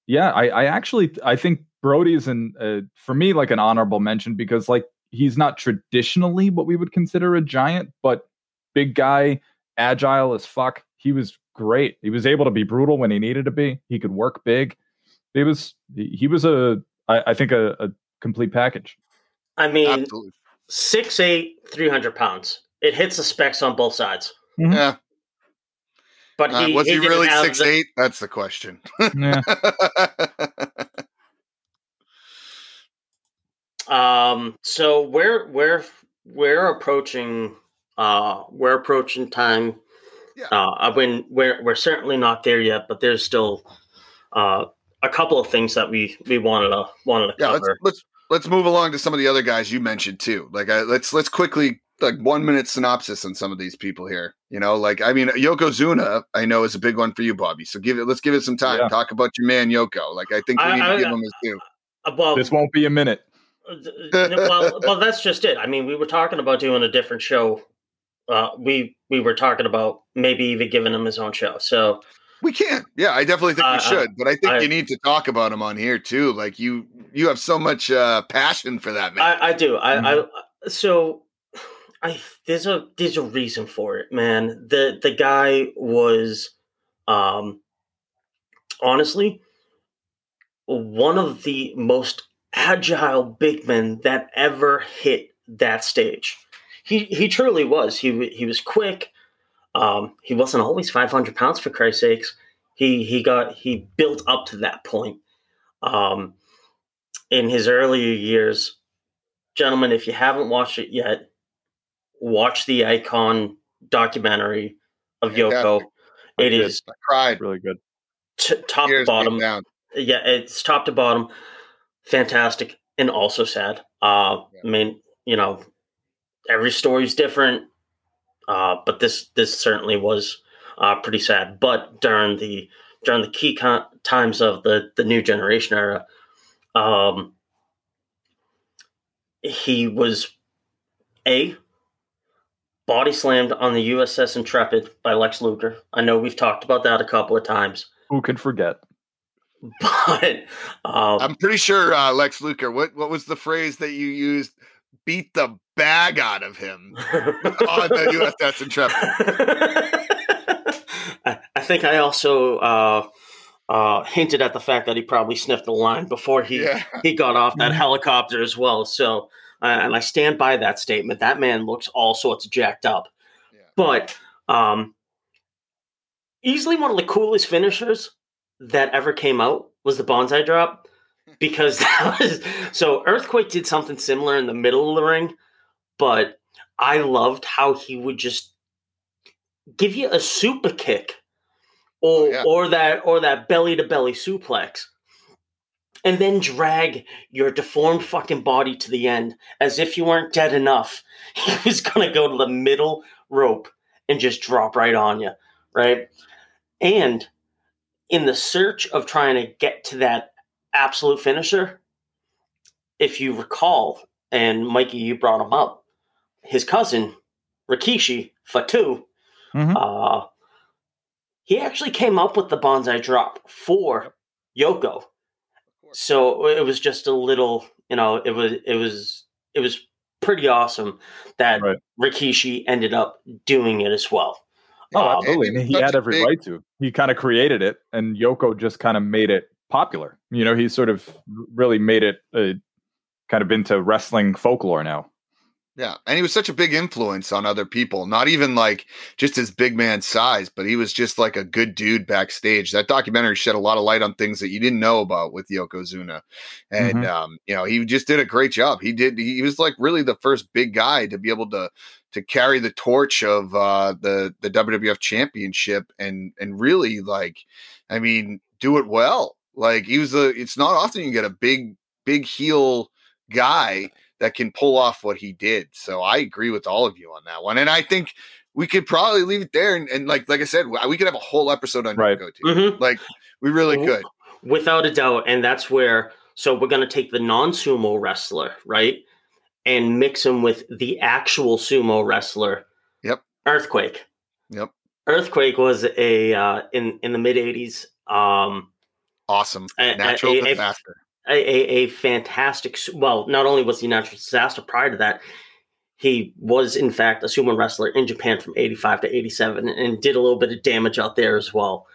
yeah, I, I actually I think Brody's in uh, for me like an honorable mention because like he's not traditionally what we would consider a giant, but big guy, agile as fuck. He was great. He was able to be brutal when he needed to be. He could work big. He was he was a I, I think a, a complete package. I mean, Absolutely. six eight, three hundred pounds. It hits the specs on both sides. Yeah. But Uh, he, was he, didn't really have six the- eight? That's the question. Yeah. [LAUGHS] Um, so we're we're we're approaching uh we're approaching time. Yeah. Uh, I mean we're we're certainly not there yet, but there's still uh a couple of things that we we wanted to wanted to Yeah, let's cover. let's let's move along to some of the other guys you mentioned too. Like, I, let's let's quickly like one minute synopsis on some of these people here. You know, like I mean, Yokozuna, I know is a big one for you, Bobby. So give it. Let's give it some time. Yeah. Talk about your man Yoko. Like, I think we I- need to give him his due. Uh, well, This won't be a minute. Uh, well, [LAUGHS] well, that's just it. I mean, we were talking about doing a different show. Uh, we we were talking about maybe even giving him his own show. So We can't. Yeah, I definitely think Uh, we should. But I think I- you need to talk about him on here too. Like you, you have so much uh, passion for that man. I, I do. I, Mhm. I so I there's a there's a reason for it, man. The the guy was um honestly one of the most agile big men that ever hit that stage. He he truly was. He he was quick. Um, he wasn't always 500 pounds for Christ's sakes. He he got he built up to that point. Um, in his earlier years, gentlemen, if you haven't watched it yet, watch the Icon documentary of Yoko. Fantastic. It did. is I cried. Really good. t- top to Tears came bottom. Yeah, it's top to bottom, fantastic and also sad. Uh, I mean, you know, every story's different, uh, but this this certainly was uh, pretty sad. But during the during the key con- times of the the new generation era, um, he was a body slammed on the USS Intrepid by Lex Luger. I know we've talked about that a couple of times, Who can forget? [LAUGHS] but um, I'm pretty sure uh, Lex Luger. What what was the phrase that you used? Beat the bag out of him [LAUGHS] on the USS Intrepid. I, I think I also uh, uh, hinted at the fact that he probably sniffed the line before he Yeah. he got off that helicopter as well. So, uh, and I stand by that statement. That man looks all sorts of jacked up. Yeah. But um, easily one of the coolest finishers that ever came out was the Banzai drop [LAUGHS] because that was so earthquake did something similar in the middle of the ring but i loved how he would just give you a super kick or Oh, yeah. or that or that belly to belly suplex and then drag your deformed fucking body to the end as if you weren't dead enough [LAUGHS] he was going to go to the middle rope and just drop right on you right and in the search of trying to get to that absolute finisher, if you recall, and Mikey, you brought him up, his cousin, Rikishi Fatu, Mhm. uh, he actually came up with the Banzai drop for Yoko. So it was just a little, you know, it was it was it was pretty awesome that Right. Rikishi ended up doing it as well. Oh, Um, absolutely. and And he had every big- right to. He kind of created it, and Yoko just kind of made it popular. You know, he sort of really made it uh, kind of into wrestling folklore now. Yeah, and he was such a big influence on other people. Not even like just his big man size, but he was just like a good dude backstage. That documentary shed a lot of light on things that you didn't know about with Yokozuna, and Mhm. um, you know he just did a great job. He did. He was like really the first big guy to be able to to carry the torch of uh, the the WWF Championship and and really like, I mean, do it well. Like he was a. It's not often you get a big big heel guy that can pull off what he did. So I agree with all of you on that one. And I think we could probably leave it there. And, and like like I said, we could have a whole episode on Right. Yoko too. Mhm. Like we really Well, could. Without a doubt. And that's where, so we're going to take the non sumo wrestler, right? And mix him with the actual sumo wrestler. Yep. Earthquake. Yep. Earthquake was a, uh, in, in the mid 80s, um, Awesome. a- Natural a- a- disaster. A, a, a fantastic, well, not only was he a natural disaster prior to that, he was in fact a sumo wrestler in Japan from 85 to 87 and did a little bit of damage out there as well.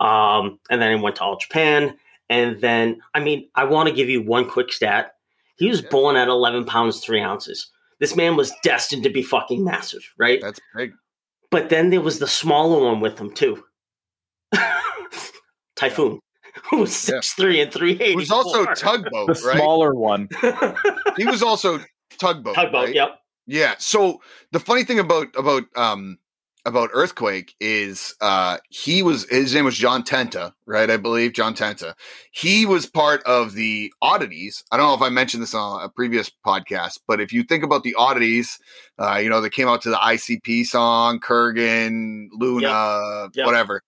Um, and then he went to All Japan. And then, I mean, I want to give you one quick stat. He was born at 11 pounds, three ounces. This man was destined to be fucking massive, right? That's big. But then there was the smaller one with him, too. [LAUGHS] Typhoon. [LAUGHS] who was six three and three eighty. It was also tugboat, [LAUGHS] the right? smaller one. He was also tugboat. tugboat. right? Yep. Yeah. So the funny thing about about um about Earthquake is uh he was his name was John Tenta, right? I believe John Tenta. He was part of the oddities. I don't know if I mentioned this on a previous podcast, but if you think about the oddities, uh, you know, they came out to the ICP song, Kurrgan, Luna, Yep. whatever.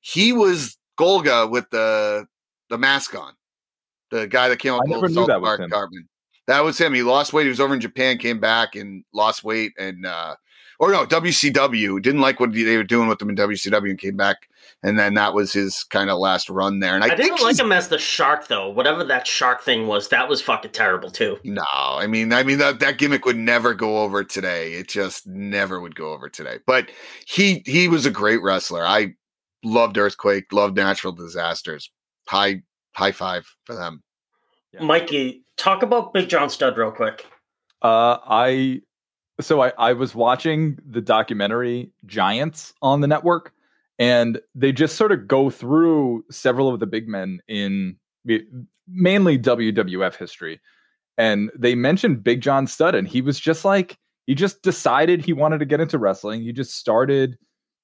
He was Golga with the the mask on. The guy that came out I with never knew South that was him. Cartman. That was him. He lost weight. He was over in Japan, came back and lost weight, and uh, or no, WCW didn't like what they were doing with him in WCW and came back, and then that was his kind of last run there. And I, I, didn't like him as the shark though. Whatever that shark thing was, that was fucking terrible too. No, I mean, I mean that that gimmick would never go over today. It just never would go over today. But he he was a great wrestler. I loved Earthquake, loved Natural Disasters. High high five for them. Yeah. Mikey, talk about Big John Studd real quick. Uh, I so I I was watching the documentary Giants on the network, and they just sort of go through several of the big men in mainly WWF history, and they mentioned Big John Studd, and he was just like he just decided he wanted to get into wrestling. He just started,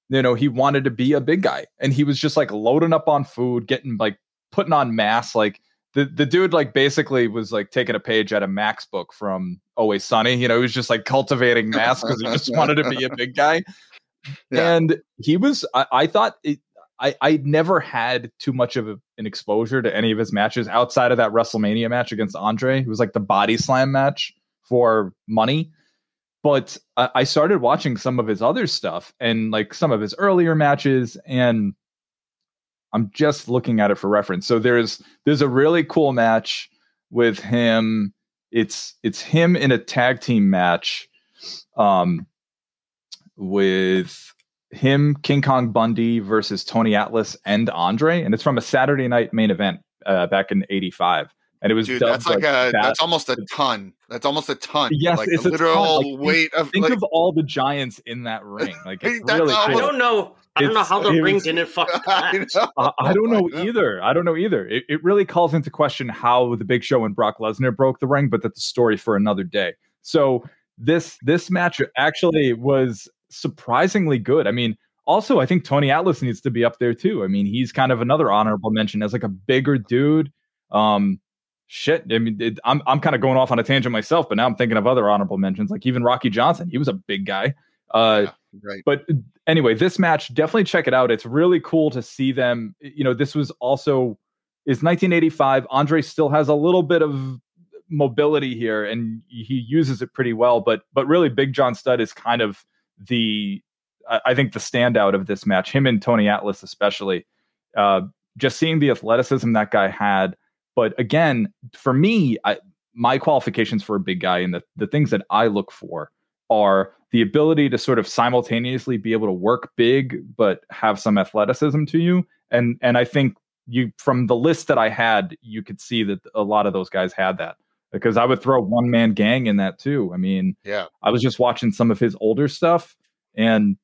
you know, he wanted to be a big guy, and he was just like loading up on food, getting like putting on mass, like the the dude like basically was like taking a page out of Mac's book from Always Sunny. You know, he was just like cultivating mass because he just wanted to be a big guy. [LAUGHS] Yeah. And he was, I, I thought it, I I never had too much of a, an exposure to any of his matches outside of that WrestleMania match against Andre. It was like the body slam match for money. But I, started watching some of his other stuff and like some of his earlier matches and I'm just looking at it for reference. So there's there's a really cool match with him. It's it's him in a tag team match um with him King Kong Bundy versus Tony Atlas and Andre and it's from a Saturday night main event uh, back in 85 and it was Dude, that's like a Bat- that's almost a ton. That's almost a ton. Yes, like it's the a ton. literal Like, think- weight of think like, of all the giants in that ring like it's [LAUGHS] really almost- I don't know. I don't know how the ring was- didn't [LAUGHS] fucking I I, I don't know I know. either. I don't know either. It, it really calls into question how the Big Show and Brock Lesnar broke the ring, but that's a story for another day. So this this match actually was surprisingly good. I mean, also I think Tony Atlas needs to be up there too. I mean, he's kind of another honorable mention as like a bigger dude. Um, shit. I mean, it, I'm I'm kind of going off on a tangent myself, but now I'm thinking of other honorable mentions, like even Rocky Johnson. He was a big guy. Uh, Yeah, right. but anyway, this match definitely check it out. It's really cool to see them. You know, this was also is 1985. Andre still has a little bit of mobility here, and he uses it pretty well. But but really, Big John Studd is kind of the I I think the standout of this match. Him and Tony Atlas, especially. Uh, just seeing the athleticism that guy had. But again, for me, I, my qualifications for a big guy and the, the things that I look for are the ability to sort of simultaneously be able to work big but have some athleticism to you. And and i think you from the list that i had you could see that a lot of those guys had that. Because i would throw one man gang in that too. I mean Yeah. i was just watching some of his older stuff and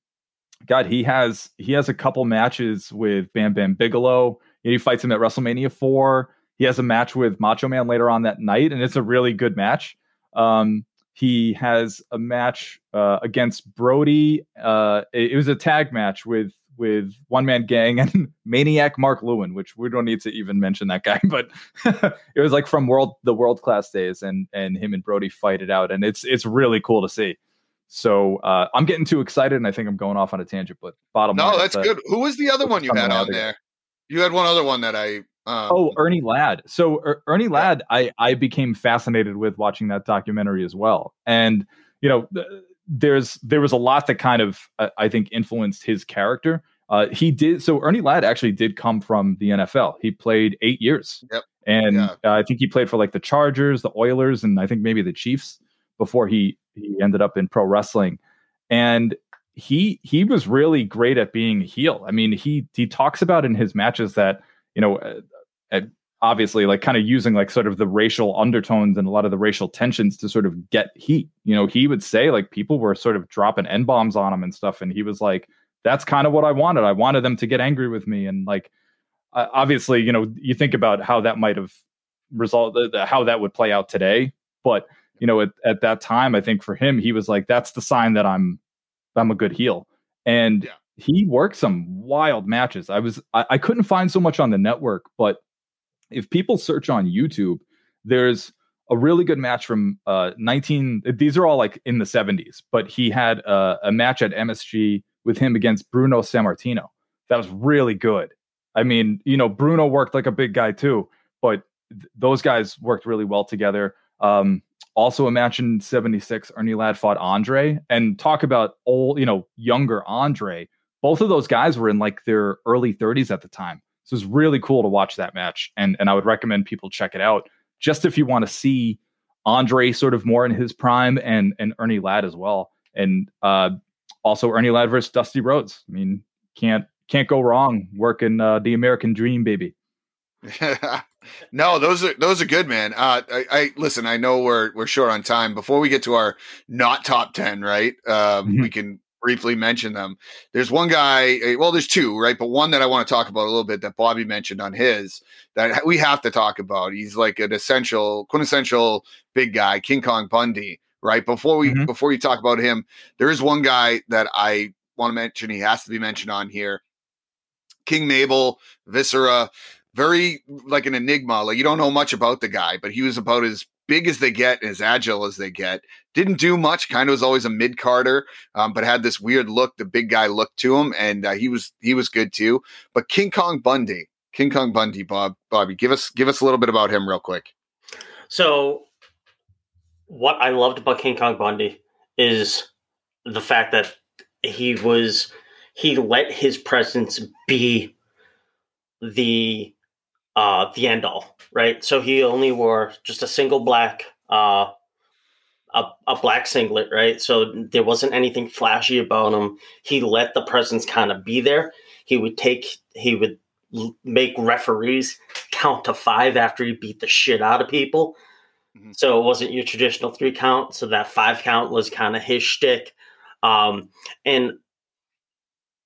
god he has he has a couple matches with bam bam bigelow. He fights him at wrestlemania 4 he has a match with macho man later on that night and it's a really good match um he has a match uh, against Brody. Uh, it, it was a tag match with with one man gang [LAUGHS] and maniac Mark Lewin, which we don't need to even mention that guy, [LAUGHS] but [LAUGHS] it was like from world the world class days, and and him and Brody fight it out, and it's it's really cool to see. So uh, I'm getting too excited, and I think I'm going off on a tangent. But bottom line, No, is that's that- good. Who was the other one you had on there? You had one other one that I. Um, Oh, Ernie Ladd. So er, Ernie Ladd, I I became fascinated with watching that documentary as well. And you know, th- there's there was a lot that kind of uh, I think influenced his character. Uh, he did so. Ernie Ladd actually did come from the NFL. He played eight years, Yep. and Yeah. uh, I think he played for like the Chargers, the Oilers, and I think maybe the Chiefs before he he ended up in pro wrestling. And he he was really great at being a heel. I mean, he he talks about in his matches that you know uh, obviously like kind of using like sort of the racial undertones and a lot of the racial tensions to sort of get heat you know he would say like people were sort of dropping n bombs on him and stuff and he was like that's kind of what i wanted i wanted them to get angry with me and like uh, obviously, you know, you think about how that might have resulted, how that would play out today. But you know, at, at that time, I think for him, he was like, "That's the sign that I'm, I'm a good heel." And Yeah. he worked some wild matches. I was, I, I couldn't find so much on the network, but if people search on YouTube, there's a really good match from uh 19 these are all like in the 70s but he had a, a match at msg with him against bruno sammartino. That was really good. I mean you know bruno worked like a big guy too but th- those guys worked really well together. Um also a match in 76 ernie ladd fought andre. And talk about old you know younger andre. Both of those guys were in like their early 30s at the time so it was really cool to watch that match and and i would recommend people check it out just if you want to see Andre sort of more in his prime and and Ernie Ladd as well. And uh, also Ernie Ladd versus Dusty Rhodes. I mean, can't can't go wrong working uh, the American Dream, baby. [LAUGHS] no, those are those are good, man. Uh, I, I listen. I know we're we're short on time. Before we get to our not top ten, right? Um. We can briefly mention them. There's one guy. eh, Well, there's two, right? But one that I want to talk about a little bit that Bobby mentioned on his that we have to talk about. He's like an essential, quintessential big guy, King Kong Bundy. Right before we Mhm. before you talk about him, there is one guy that I want to mention. He has to be mentioned on here. King Mabel, Viscera, very like an enigma. Like you don't know much about the guy, but he was about as big as they get, as agile as they get. Didn't do much. Kind of was always a mid carder, um, but had this weird look. The big guy look to him, and uh, he was he was good too. But King Kong Bundy, King Kong Bundy, Bob, Bobby, give us give us a little bit about him real quick. So, what I loved about King Kong Bundy is the fact that he was he let his presence be the uh the end all, right? So he only wore just a single black uh a, a black singlet, right? So there wasn't anything flashy about him. He let the presence kind of be there. He would take he would l- make referees count to 5 after he beat the shit out of people. Mhm. So it wasn't your traditional three count. So that five count was kind of his shtick. Um, and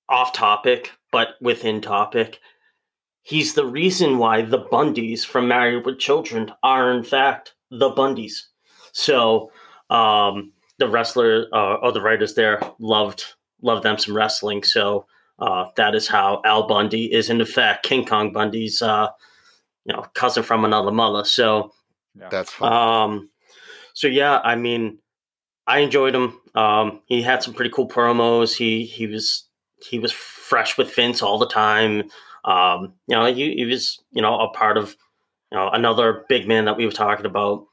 off topic, but within topic, he's the reason why the Bundys from Married with Children are in fact the Bundys. So um, the wrestler uh, or the writers there loved loved them some wrestling. So uh, that is how Al Bundy is in effect King Kong Bundy's uh, you know cousin from another mother. So yeah. That's fun. um, so yeah, I mean, I enjoyed him. Um, he had some pretty cool promos. He he was he was fresh with Vince all the time. Um, you know, he, he was you know a part of you know another big man that we were talking about.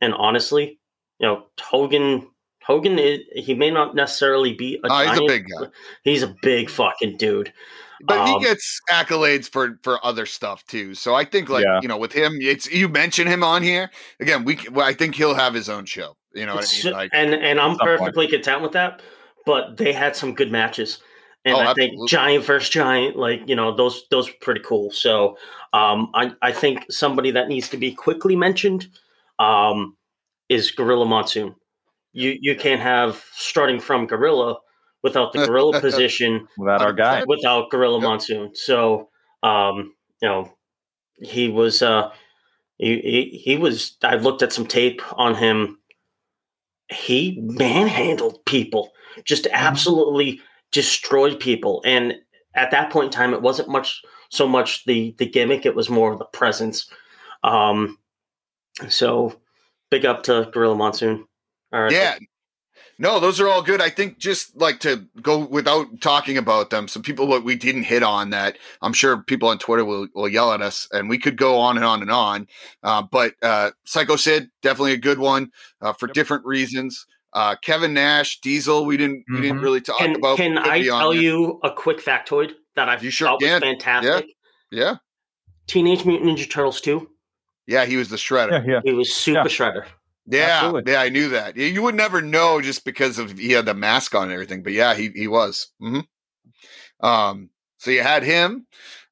And honestly, you know, Hogan Hogan is, he may not necessarily be a Oh, he's a big guy. He's a big fucking dude. But Um, he gets accolades for for other stuff too. So I think like Yeah. you know with him, it's you mention him on here again. We I think he'll have his own show. You know what I mean? Like and and I'm Some point. perfectly content with that. But they had some good matches, and Oh, I think absolutely. giant versus giant, like you know, those those were pretty cool. So um, I I think somebody that needs to be quickly mentioned um, is Gorilla Monsoon. You you can't have starting from Gorilla without the Gorilla [LAUGHS] position without our guy. [LAUGHS] without Gorilla Yep. Monsoon. So, um, you know, he was uh, he, he he was. I looked at some tape on him. He manhandled people, just absolutely destroyed people. And at that point in time, it wasn't much so much the the gimmick; it was more of the presence. Um, so, big up to Gorilla Monsoon. All right, yeah. No, those are all good. I think just like to go without talking about them, some people what we didn't hit on that I'm sure people on Twitter will, will yell at us, and we could go on and on and on. Uh, but uh, Psycho Sid definitely a good one uh, for Yep. different reasons. Uh, Kevin Nash, Diesel, we didn't we didn't Mhm. really talk Can, about. can I be tell there. you a quick factoid that I You sure thought was fantastic? Yeah, Teenage Mutant Ninja Turtles 2, yeah, he was the shredder. Yeah, yeah. he was Super Yeah. Shredder. Yeah, Absolutely. yeah, I knew that. You would never know just because of he had the mask on and everything, but yeah, he he was. hmm Um, so you had him.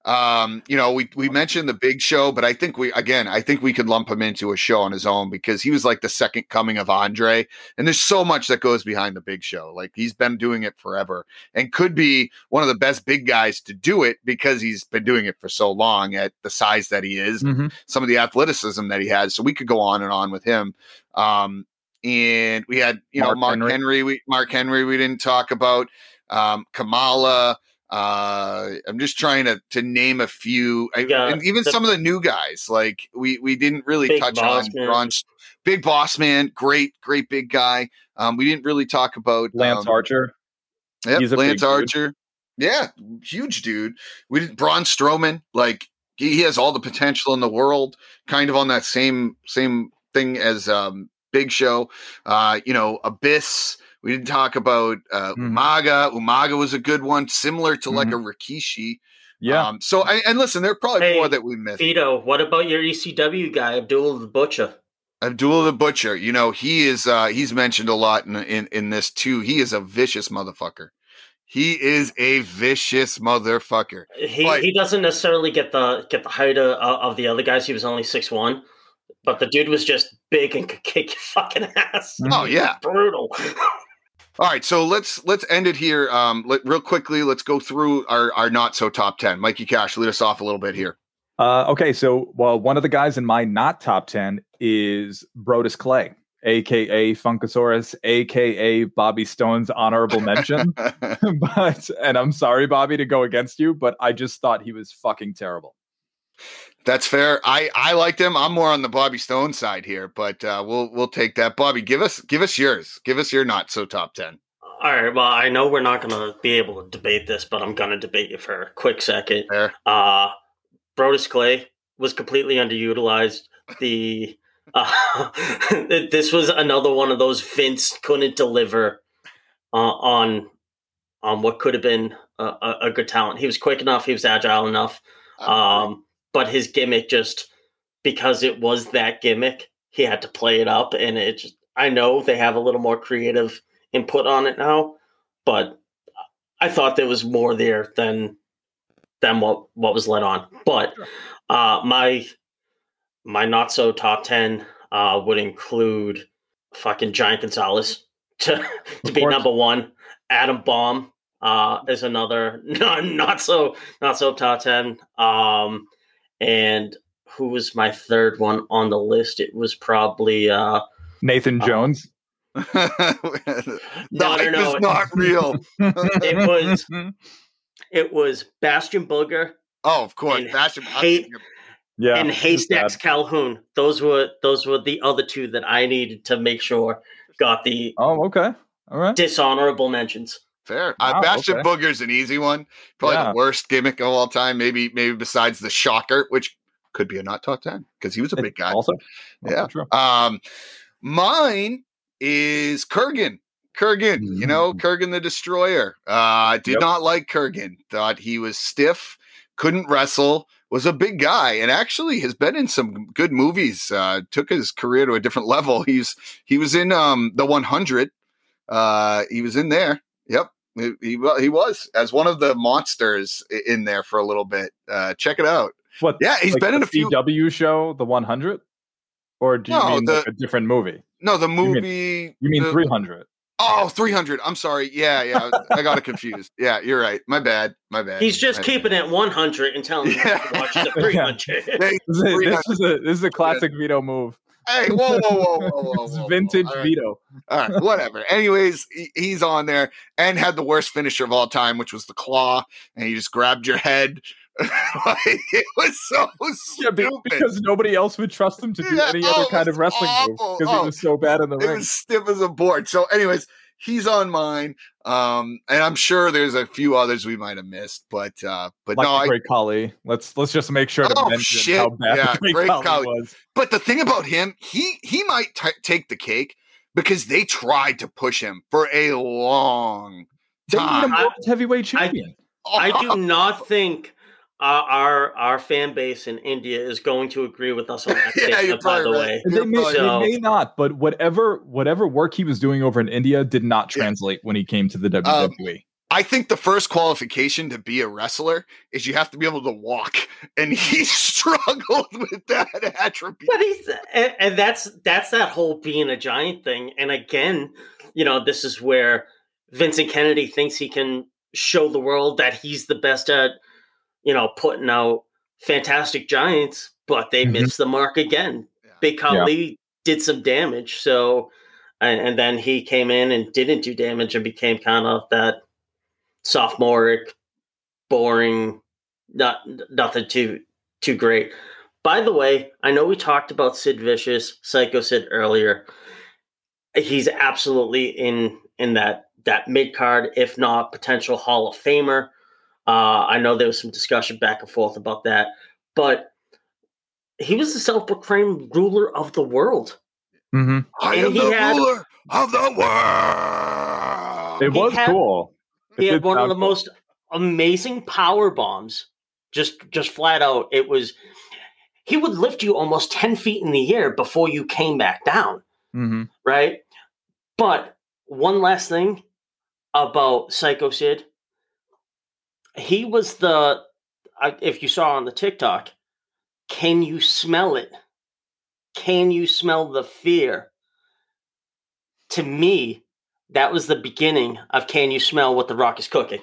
Um, you know, we we mentioned the Big Show, but I think we again, I think we could lump him into a show on his own because he was like the second coming of Andre, and there's so much that goes behind the Big Show. Like he's been doing it forever and could be one of the best big guys to do it because he's been doing it for so long at the size that he is, Mhm. some of the athleticism that he has. So we could go on and on with him. Um, and we had you know Mark Mark Henry. Henry. we Mark Henry we didn't talk about um, Kamala. Uh, I'm just trying to to name a few, I, and even the- some of the new guys. Like we we didn't really Big touch on Man. Braun, Big Boss Man, great great big guy. Um, we didn't really talk about Lance um, Archer. Yep, He's Lance big dude. Archer. Yeah, huge dude. We did Braun Strowman. Like he, he has all the potential in the world. Kind of on that same same thing as um, Big Show. Uh, you know, Abyss. We didn't talk about uh, Mhm. Umaga. Umaga was a good one, similar to like a Rikishi. Yeah. Um, so I, and listen, there are probably Hey, more that we missed. Vito, what about your ECW guy, Abdul the Butcher? Abdul the Butcher. You know, he is. uh He's mentioned a lot in in, in this too. He is a vicious motherfucker. He is a vicious motherfucker. He Like- he doesn't necessarily get the get the height of, of the other guys. He was only six one, but the dude was just big and could kick your fucking ass. Oh yeah. Brutal. [LAUGHS] All right, so let's let's end it here. Um, let, real quickly, let's go through our our not so top ten. Mikey Cash, lead us off a little bit here. Uh, okay, so well, one of the guys in my not top ten is Brodus Clay, aka Funkasaurus, aka Bobby Stone's honorable mention. [LAUGHS] [LAUGHS] but and I'm sorry, Bobby, to go against you, but I just thought he was fucking terrible. That's fair. I I liked him. I'm more on the Bobby Stone side here, but uh, we'll we'll take that. Bobby, give us give us yours. Give us your not so top ten. All right. Well, I know we're not going to be able to debate this, but I'm going to debate you for a quick second. Fair. Uh, Brodus Clay was completely underutilized. The [LAUGHS] uh, [LAUGHS] this was another one of those Vince couldn't deliver uh, on on what could have been a, a, a good talent. He was quick enough. He was agile enough. Um, but his gimmick just because it was that gimmick, he had to play it up, and it. Just, I know they have a little more creative input on it now, but I thought there was more there than than what what was let on. But uh, my my not so top ten uh, would include fucking Giant Gonzalez [LAUGHS] to to be number one. Adam Bomb uh, is another [LAUGHS] not, not so not so top ten. Um, and who was my third one on the list? It was probably uh, Nathan Uh, Jones. the [LAUGHS] no, no, no. is not real. [LAUGHS] it was [LAUGHS] it was Bastion Booger Oh, of course. And Bastion, hate- yeah, and Haystacks. Calhoun. Those were those were the other two that I needed to make sure got the Oh, okay. All right. dishonorable mentions. Fair. Uh, Wow, Bastion okay. Booger's an easy one. Probably Yeah. the worst gimmick of all time. Maybe maybe besides the Shocker, which could be a not top ten because he was a big guy. Also, Yeah. true. Um, mine is Kurrgan. Kurrgan, you know, Kurrgan the Destroyer. Uh, did Yep. not like Kurrgan. Thought he was stiff, couldn't wrestle, was a big guy, and actually has been in some good movies. Uh, took his career to a different [LAUGHS] level. He's he was in um the 100. Uh, he was in there. Yep. He, he, he was as one of the monsters in there for a little bit. Uh, check it out. What? Yeah, he's like been in a few. CW show, the 100, or do you No, mean the- like a different movie? No, the movie. You mean the- 300? Oh, 300. I'm sorry. Yeah, yeah. I got it confused. [LAUGHS] Yeah, you're right. My bad. My bad. He's just My keeping it 100 and telling you Yeah. to watch the [LAUGHS] 300. bad. Hey, This is, 300. this is a this is a classic Vito move. Hey, whoa, whoa, whoa, whoa, whoa, whoa, [LAUGHS] vintage All right. Vito. All right, whatever. Anyways, he- he's on there and had the worst finisher of all time, which was the claw, and he just grabbed your head. [LAUGHS] like, it was so Yeah, stupid. because nobody else would trust him to do Yeah, any oh, other kind of wrestling awful. move because Oh, he was so bad in the oh, it ring. It was stiff as a board. So, anyways, he's on mine. Um, and I'm sure there's a few others we might have missed, but uh, but like no, I, Great Khali. Let's let's just make sure to Oh, mention shit. how bad Yeah, [LAUGHS] Great, Great Khali, Khali. was. But the thing about him, he he might t- take the cake because they tried to push him for a long They made him time. World heavyweight I- champion. I do not think uh, our our fan base in India is going to agree with us on that [LAUGHS] Yeah, statement, you're by the right. way. They, may, probably right. they may not, but whatever whatever work he was doing over in India did not Yeah. translate when he came to the Um, WWE. I think the first qualification to be a wrestler is you have to be able to walk, [LAUGHS] and he [LAUGHS] struggled with that attribute. But he's and, and that's that's that whole being a giant thing. And again, you know, this is where Vincent Kennedy thinks he can show the world that he's the best at, you know, putting out fantastic giants, but they Mhm. missed the mark again. Yeah. Big Khali did some damage, so and, and then he came in and didn't do damage and became kind of that sophomoric, boring, not nothing too too great. By the way, I know we talked about Sid Vicious, Psycho Sid earlier. He's absolutely in in that that mid card, if not potential Hall of Famer. Uh, I know there was some discussion back and forth about that, but he was the self-proclaimed ruler of the world. hmm I am the had- ruler of the [LAUGHS] world. It was had- cool. It He had one of the cool. most amazing power bombs. Just just flat out, it was. He would lift you almost ten feet in the air before you came back down. Mhm. right? But one last thing about Psycho Sid. He was the, I- if you saw on the TikTok, can you smell it? Can you smell the fear? To me, that was the beginning of Can You Smell What the Rock is Cooking?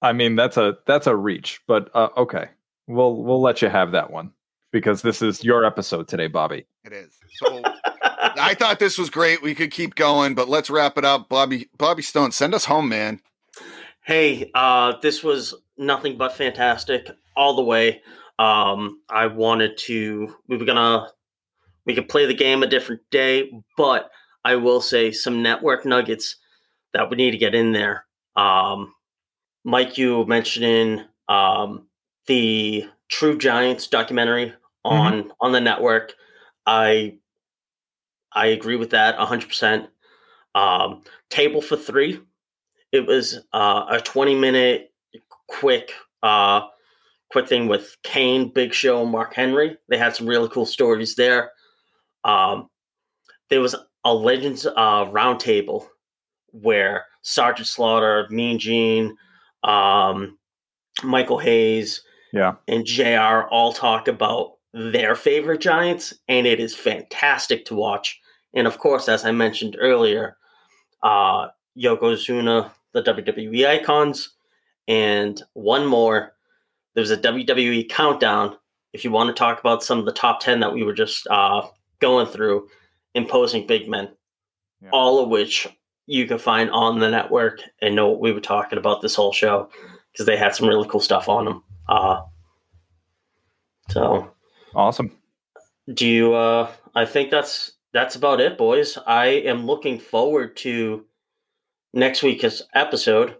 I mean, that's a that's a reach, but uh, okay, we'll we'll let you have that one because this is your episode today, Bobby. It is. So I thought this was great. We could keep going, but let's wrap it up. Bobby Bobby Stone, send us home, man. Hey, uh, this was nothing but fantastic all the way. Um, I wanted to. We were gonna. We could play the game a different day, but I will say some network nuggets that we need to get in there. Um, Mike, you mentioning um, the True Giants documentary on on the network. I I agree with that hundred percent. Um, Table for three. It was uh, a twenty minute quick uh, quick thing with Kane, Big Show, Mark Henry. They had some really cool stories there. Um, there was a Legends uh, roundtable where Sergeant Slaughter, Mean Gene, um, Michael Hayes, Yeah. and JR all talk about their favorite Giants, and it is fantastic to watch. And of course, as I mentioned earlier, uh, Yokozuna, the WWE icons, and one more. There's a WWE countdown. If you want to talk about some of the top 10 that we were just uh, going through, imposing big men, Yeah. all of which you can find on the network and know what we were talking about this whole show because they had some really cool stuff on them. Uh, so Awesome. do you uh i think that's that's about it boys i am looking forward to next week's episode,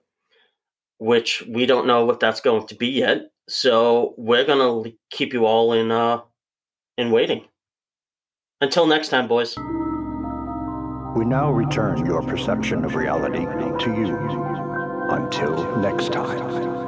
which we don't know what that's going to be yet. So we're going to keep you all in uh, in waiting. Until next time, boys. We now return your perception of reality to you. Until next time.